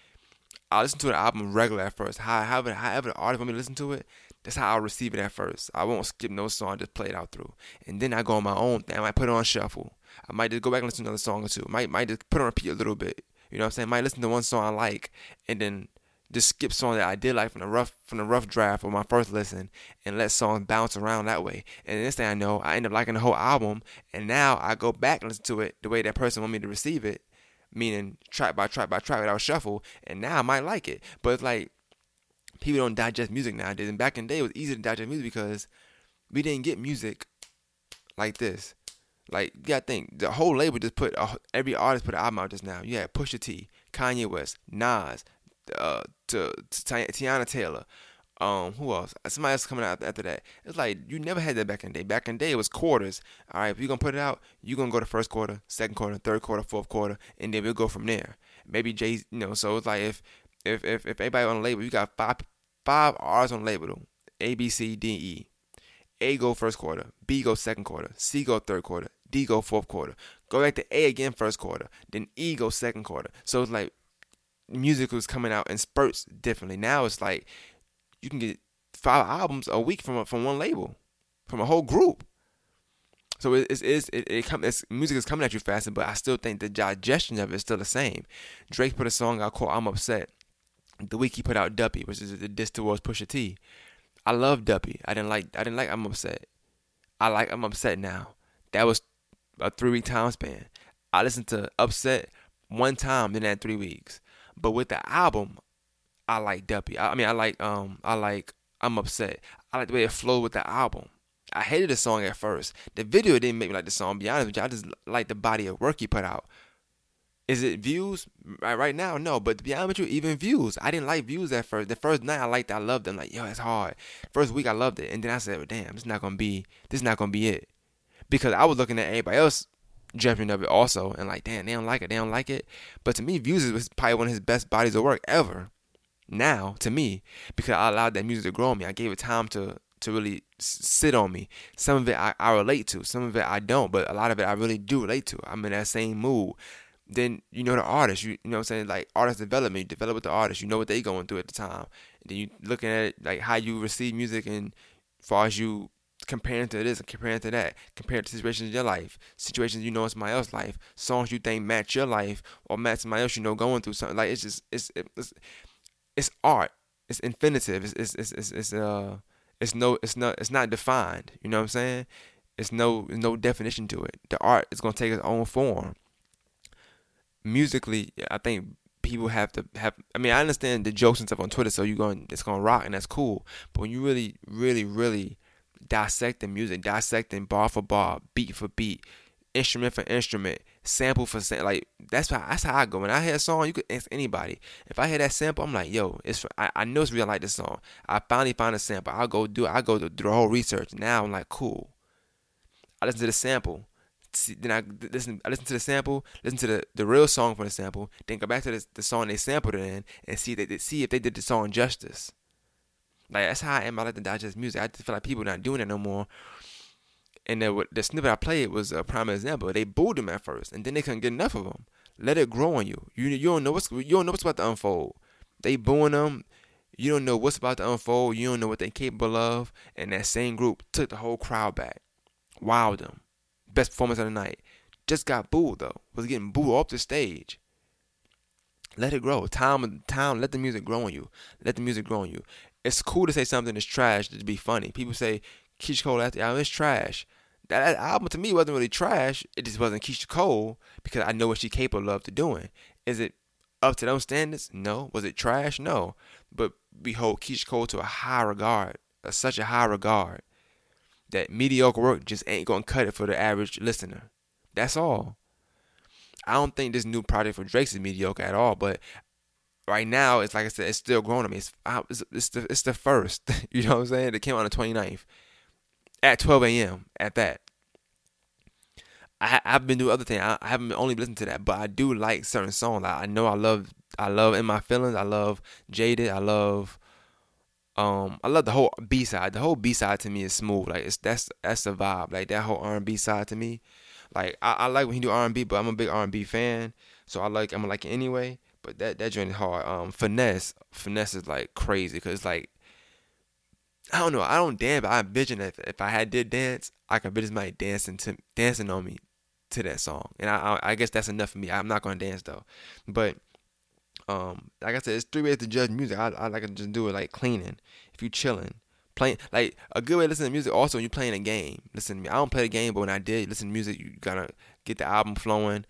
I listen to the album regular at first. How, however, however the artist want me to listen to it, that's how I'll receive it at first. I won't skip no song, just play it out through, and then I go on my own thing. I might put it on shuffle. I might just go back and listen to another song or two. Might might just put on repeat a little bit. You know what I'm saying? Might listen to one song I like, and then just skip song that I did like from the rough from the rough draft or my first listen and let songs bounce around that way. And next thing I know, I end up liking the whole album and now I go back and listen to it the way that person want me to receive it, meaning track by track by track without shuffle, and now I might like it. But it's like people don't digest music nowadays. And back in the day it was easy to digest music because we didn't get music like this. Like you gotta think the whole label just put a, every artist put an album out just now. You had Pusha T, Kanye West, Nas, uh, to, to Teyana Taylor. Um, who else? Somebody else coming out after that. It's like you never had that back in the day. Back in the day, it was quarters. All right, if you're gonna put it out, you're gonna go to first quarter, second quarter, third quarter, fourth quarter, and then we'll go from there. Maybe Jay, you know. So it's like if if if, if everybody on the label, you got five five artists on the label, A B C D E. A go first quarter, B go second quarter, C go third quarter, D go fourth quarter. Go back to A again first quarter, then E go second quarter. So it's like music was coming out in spurts differently. Now it's like you can get five albums a week from a, from one label, from a whole group. So it's, it's it, it come it's, music is coming at you faster, but I still think the digestion of it is still the same. Drake put a song out called "I'm Upset." The week he put out "Duppy," which is the diss towards Pusha T. I love Duppy. I didn't like I didn't like "I'm Upset." I like "I'm Upset" now. That was a three week time span. I listened to "Upset" one time in that three weeks. But with the album, I like Duppy. I, mean, I like um, I like I'm upset. I like the way it flowed with the album. I hated the song at first. The video didn't make me like the song. Be honest with you, I just like the body of work he put out. Is it views right right now? No, but to be honest with you, even views. I didn't like views at first. The first night I liked, it, I loved them. Like yo, it's hard. First week I loved it, and then I said, well, damn, this not gonna be, this not gonna be it, because I was looking at everybody else jumping of it also, and like, damn, they don't like it, they don't like it. But to me, views is probably one of his best bodies of work ever. Now, to me, because I allowed that music to grow on me, I gave it time to to really sit on me. Some of it I, I relate to, some of it I don't, but a lot of it I really do relate to. I'm in that same mood. Then you know the artist, you, you know what I'm saying? Like artist development, you develop with the artist, you know what they going through at the time. Then you looking at it, like how you receive music and far as you comparing to this and comparing to that, comparing to situations in your life, situations you know in somebody else's life, songs you think match your life or match somebody else you know going through something. Like it's just it's it's it's art. It's infinitive. It's it's it's it's, it's uh it's no it's not it's not defined. You know what I'm saying? It's no no definition to it. The art is gonna take its own form. Musically, I think people have to have. I mean, I understand the jokes and stuff on Twitter, so you going it's gonna rock and that's cool. But when you really, really, really dissecting music, dissecting bar for bar, beat for beat, instrument for instrument, sample for sample. Like that's how that's how I go. When I hear a song, you could ask anybody. If I hear that sample, I'm like, yo, it's I, I know it's real. I like this song. I finally find a sample. I'll go do. I go do the whole research. Now I'm like, cool. I listen to the sample. See, then I listen. I listen to the sample. Listen to the, the real song from the sample. Then go back to the, the song they sampled it in and see they see if they did the song justice. Like that's how I am. I like to digest music. I just feel like people not doing it no more. And the, the snippet I played was a prime example. They booed him at first, and then they couldn't get enough of him. Let it grow on you. You you don't know what's you don't know what's about to unfold. They booing them. You don't know what's about to unfold. You don't know what they're capable of. And that same group took the whole crowd back. Wowed them. Best performance of the night. Just got booed though. Was getting booed off the stage. Let it grow. Time, time. Let the music grow on you. Let the music grow on you. It's cool to say something is trash to be funny. People say Keyshia Cole after album is trash. That, album to me wasn't really trash. It just wasn't Keyshia Cole because I know what she's capable of to doing. Is it up to those standards? No. Was it trash? No. But we hold Keyshia Cole to a high regard, a, such a high regard that mediocre work just ain't gonna cut it for the average listener. That's all. I don't think this new project for Drake is mediocre at all, but right now it's like I said, it's still growing on me. It's it's, it's the it's the first. (laughs) you know what I'm saying? It came out on the 29th at 12 a.m. At that. I, I've been doing other things. I, I haven't only listened to that, but I do like certain songs. Like, I know I love I love in my feelings. I love jaded. I love um I love the whole B side. The whole B side to me is smooth. Like it's that's that's the vibe. Like that whole R and B side to me. Like I, I like when he do R and B, but I'm a big R and B fan. So I like I'm like it anyway. But that that joint is hard. Um, finesse, finesse is like crazy because like I don't know. I don't dance, but I envision if if I had did dance, I could envision somebody dancing to dancing on me to that song, and I I, I guess that's enough for me. I'm not gonna dance though, but um, like I said, it's three ways to judge music. I, I like to just do it like cleaning. If you chilling, playing like a good way to listen to music. Also, when you playing a game, listen to me. I don't play the game, but when I did listen to music, you gotta get the album flowing.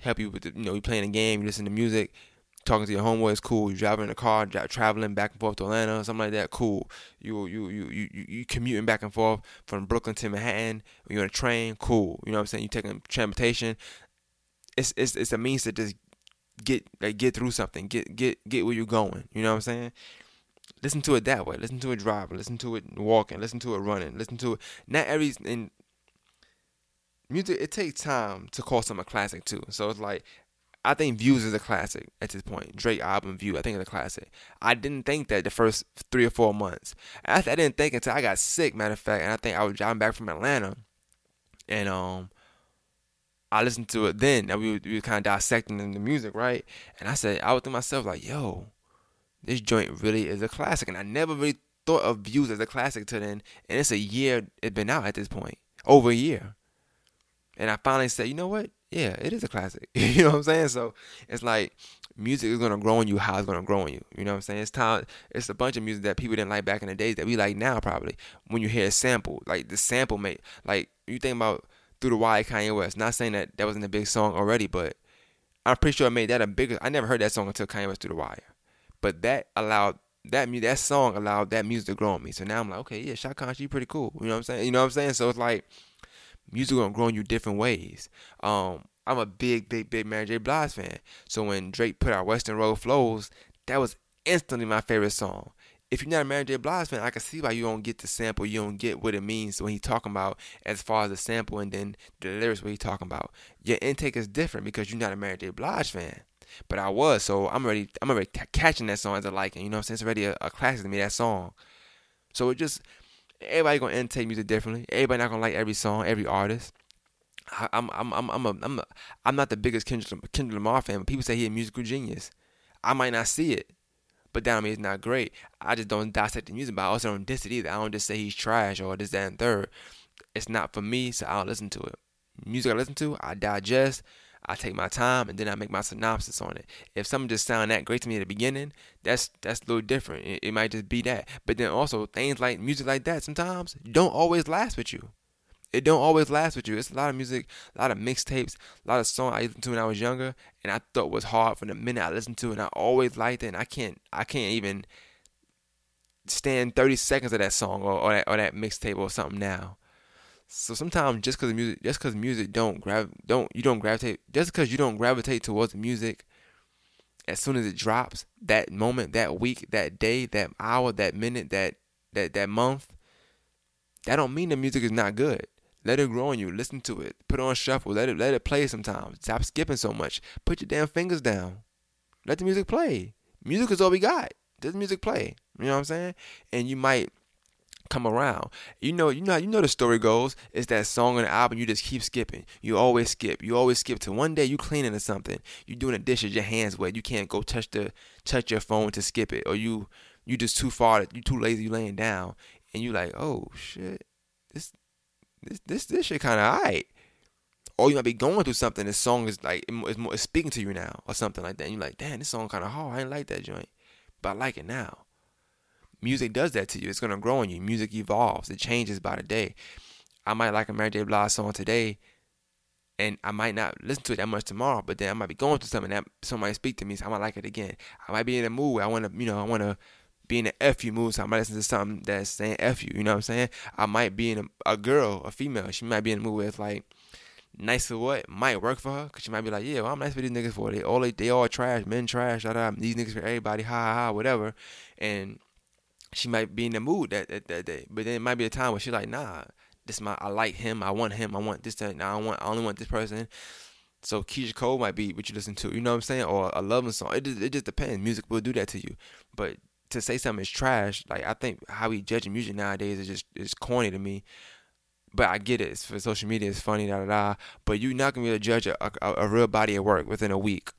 Help you with the, you know you playing a game, you listen to music, talking to your homeboy is cool. You driving in a car, traveling back and forth to Atlanta, something like that, cool. You you you you you commuting back and forth from Brooklyn to Manhattan. You're on a train, cool. You know what I'm saying? You taking transportation. It's it's it's a means to just get like get through something, get get get where you're going. You know what I'm saying? Listen to it that way. Listen to it driving. Listen to it walking. Listen to it running. Listen to it. Not every in music. It takes time to call something a classic too. So it's like I think Views is a classic at this point. Drake album View, I think it's a classic. I didn't think that the first three or four months. After I didn't think until I got sick. Matter of fact, and I think I was driving back from Atlanta, and um, I listened to it then. And we were, we were kind of dissecting the music, right? And I said, I was to myself like, yo, this joint really is a classic, and I never really thought of Views as a classic till then. And it's a year it's been out at this point, over a year. And I finally said, you know what? Yeah, it is a classic. (laughs) you know what I'm saying? So it's like music is gonna grow on you how it's gonna grow on you. You know what I'm saying? It's time it's a bunch of music that people didn't like back in the days that we like now probably. When you hear a sample, like the sample made like you think about through the wire Kanye West. Not saying that that wasn't a big song already, but I'm pretty sure it made that a bigger I never heard that song until Kanye West through the wire. But that allowed that mu- that song allowed that music to grow on me. So now I'm like, okay, yeah, Chaka Khan, she pretty cool. You know what I'm saying? You know what I'm saying? So it's like music gonna grow you different ways. Um, I'm a big, big, big Mary J. Blige fan. So when Drake put out Weston Road Flows, that was instantly my favorite song. If you're not a Mary J. Blige fan, I can see why you don't get the sample. You don't get what it means when he's talking about as far as the sample and then the lyrics what he's talking about. Your intake is different because you're not a Mary J. Blige fan. But I was, so I'm already I'm already ca- catching that song as a liking. You know what I'm saying? It's already a, a classic to me, that song. So it just everybody gonna intake music differently. Everybody not gonna like every song, every artist. I, I'm I'm I'm I'm a, I'm a, I'm not the biggest Kendrick, Kendrick Lamar fan, but people say he's a musical genius. I might not see it, but that don't mean it's not great. I just don't dissect the music, but I also don't diss it either. I don't just say he's trash or this, that, and third. It's not for me, so I don't listen to it. Music I listen to, I digest, I take my time, and then I make my synopsis on it. If something just sound that great to me at the beginning, that's that's a little different. It, it might just be that. But then also things like music like that sometimes don't always last with you. It don't always last with you. It's a lot of music, a lot of mixtapes, a lot of songs I listened to when I was younger, and I thought was hard from the minute I listened to and I always liked it, and I can't I can't even stand 30 seconds of that song or, or that or that mixtape or something now. So sometimes just because music, just because music don't grav, don't you don't gravitate, just because you don't gravitate towards music, as soon as it drops, that moment, that week, that day, that hour, that minute, that that that month, that don't mean the music is not good. Let it grow on you. Listen to it. Put it on shuffle. Let it let it play sometimes. Stop skipping so much. Put your damn fingers down. Let the music play. Music is all we got. The music play. You know what I'm saying? And you might come around. You know, you know, you know the story goes. It's that song on the album you just keep skipping. You always skip. You always skip to one day you cleaning or something. You doing the dishes, your hands wet. You can't go touch the touch your phone to skip it, or you you just too far. You too lazy. You laying down, and you like, oh shit, this this this this shit kind of alright. Or you might be going through something. This song is like it's, more, it's speaking to you now, or something like that. And you're like, damn, this song kind of hard. I didn't like that joint, but I like it now music does that to you. It's gonna grow on you. Music evolves. It changes by the day. I might like a Mary J. Blige song today, and I might not listen to it that much tomorrow. But then I might be going through something that somebody speak to me, so I might like it again. I might be in a mood. Where I want to, you know, I want to be in an F you mood, so I might listen to something that's saying F you. You know what I'm saying? I might be in a, a girl, a female. She might be in a mood where it's like nice for what might work for her, cause she might be like, yeah, well, I'm nice for these niggas for they all they, they all trash, men trash, da da. These niggas for everybody, ha ha ha, whatever, and she might be in the mood that, that that day. But then it might be a time where she's like, nah, this my I like him, I want him, I want this that. Now I want I only want this person. So Keyshia Cole might be what you listen to, you know what I'm saying, or a loving song. It just, it just depends. Music will do that to you, but to say something is trash, like I think how we judge music nowadays is just is corny to me. But I get it. It's for social media, it's funny, da da da. But you're not gonna be able to judge a, a, a real body of work within a week.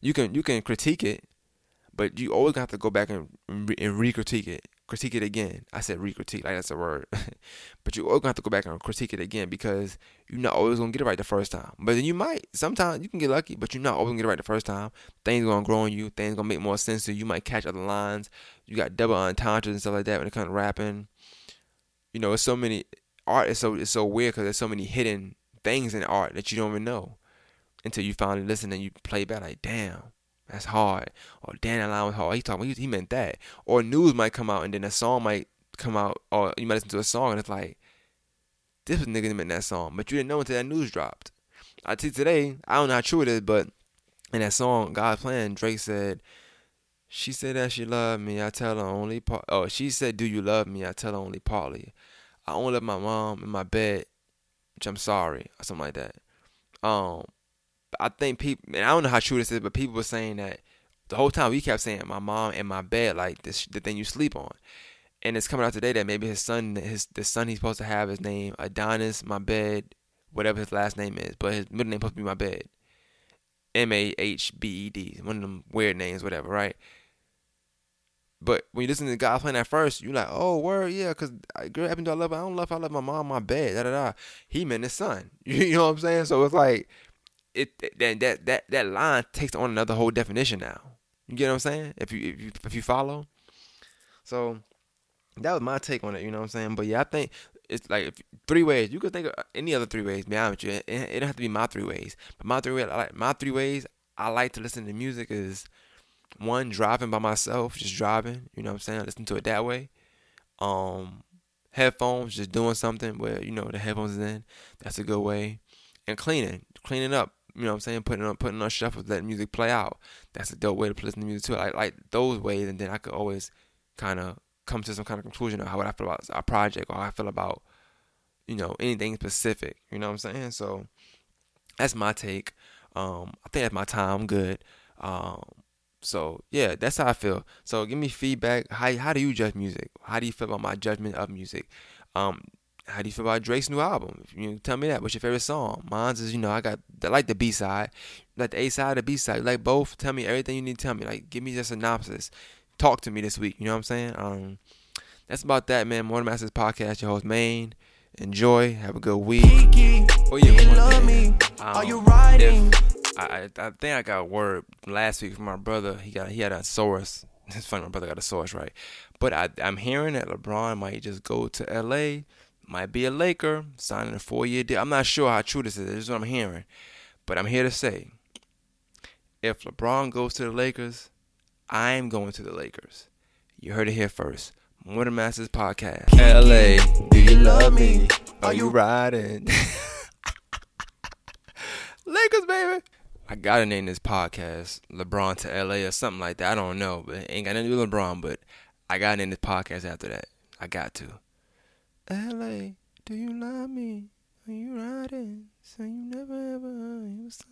You can you can critique it, but you always have to go back and re- and re-critique it, critique it again. I said re-critique, like that's a word. (laughs) but you always gonna have to go back and critique it again because you're not always gonna get it right the first time. But then you might. Sometimes you can get lucky, but you're not always gonna get it right the first time. Things gonna grow on you. Things gonna make more sense to you. You might catch other lines. You got double entendres and stuff like that when it comes to rapping. You know, it's so many art. is so it's so weird because there's so many hidden things in art that you don't even know until you finally listen and you play back like, damn, that's hard. Or line was hard. He talking, he, he meant that. Or news might come out and then a song might come out, or you might listen to a song and it's like, this was nigga meant that song, but you didn't know until that news dropped. I see today, I don't know how true it is, but in that song, God's Plan, Drake said, she said that she loved me. I tell her only part. Oh, she said, "Do you love me?" I tell her only partly. I only love my mom in my bed, which I'm sorry, or something like that. Um, I think people, and I don't know how true this is, but people were saying that the whole time we kept saying my mom and my bed, like this, the thing you sleep on. And it's coming out today that maybe his son, his the son he's supposed to have his name Adonis, my bed, whatever his last name is, but his middle name supposed to be my bed. M A H B E D, one of them weird names, whatever, right? But when you listen to guy playing that first, you're like, oh, word, yeah, because girl happened to I love, I don't love, I love my mom, my bed, da da da. He meant his son. (laughs) You know what I'm saying? So it's like, it that that that that line takes on another whole definition now. You get what I'm saying? If you if you if you follow. So that was my take on it. You know what I'm saying? But yeah, I think it's like three ways. You could think of any other three ways. Be honest with you, it, it don't have to be my three ways. But my three ways, I like my three ways. I like to listen to music is one driving by myself, just driving. You know what I'm saying? I listen to it that way. Um, headphones, just doing something where you know the headphones is in. That's a good way. And cleaning, cleaning up. You know what I'm saying? Putting on putting on shuffle, letting music play out. That's a dope way to listen to music too. I like those ways, and then I could always kind of come to some kind of conclusion of how I feel about a project or how I feel about you know anything specific. You know what I'm saying? So that's my take. Um, I think that's my time. I'm good. Um, so yeah, that's how I feel. So give me feedback. How how do you judge music? How do you feel about my judgment of music? Um, how do you feel about Drake's new album? You tell me that. What's your favorite song? Mine's is you know I got I like the B side, like the A side, the B side. like both. Tell me everything you need to tell me. Like give me a synopsis. Talk to me this week. You know what I'm saying? Um, that's about that, man. Morning Masters podcast. Your host Maine. Enjoy. Have a good week. Oh yeah, you love me? Um, Are you riding? I, I I think I got word last week from my brother. He got he had a source. (laughs) It's funny, my brother got a source, right? But I I'm hearing that LeBron might just go to L.A. Might be a Laker, signing a four year deal. I'm not sure how true this is. This is what I'm hearing, but I'm here to say, if LeBron goes to the Lakers, I'm going to the Lakers. You heard it here first. More Than Masters podcast. L.A. Do you love me? Are you riding? (laughs) Lakers, baby. I gotta name this podcast LeBron to LA or something like that. I don't know, but it ain't got nothing to do with LeBron, but I gotta name this podcast after that. I got to. LA, do you love me? Are you riding? So you never ever you was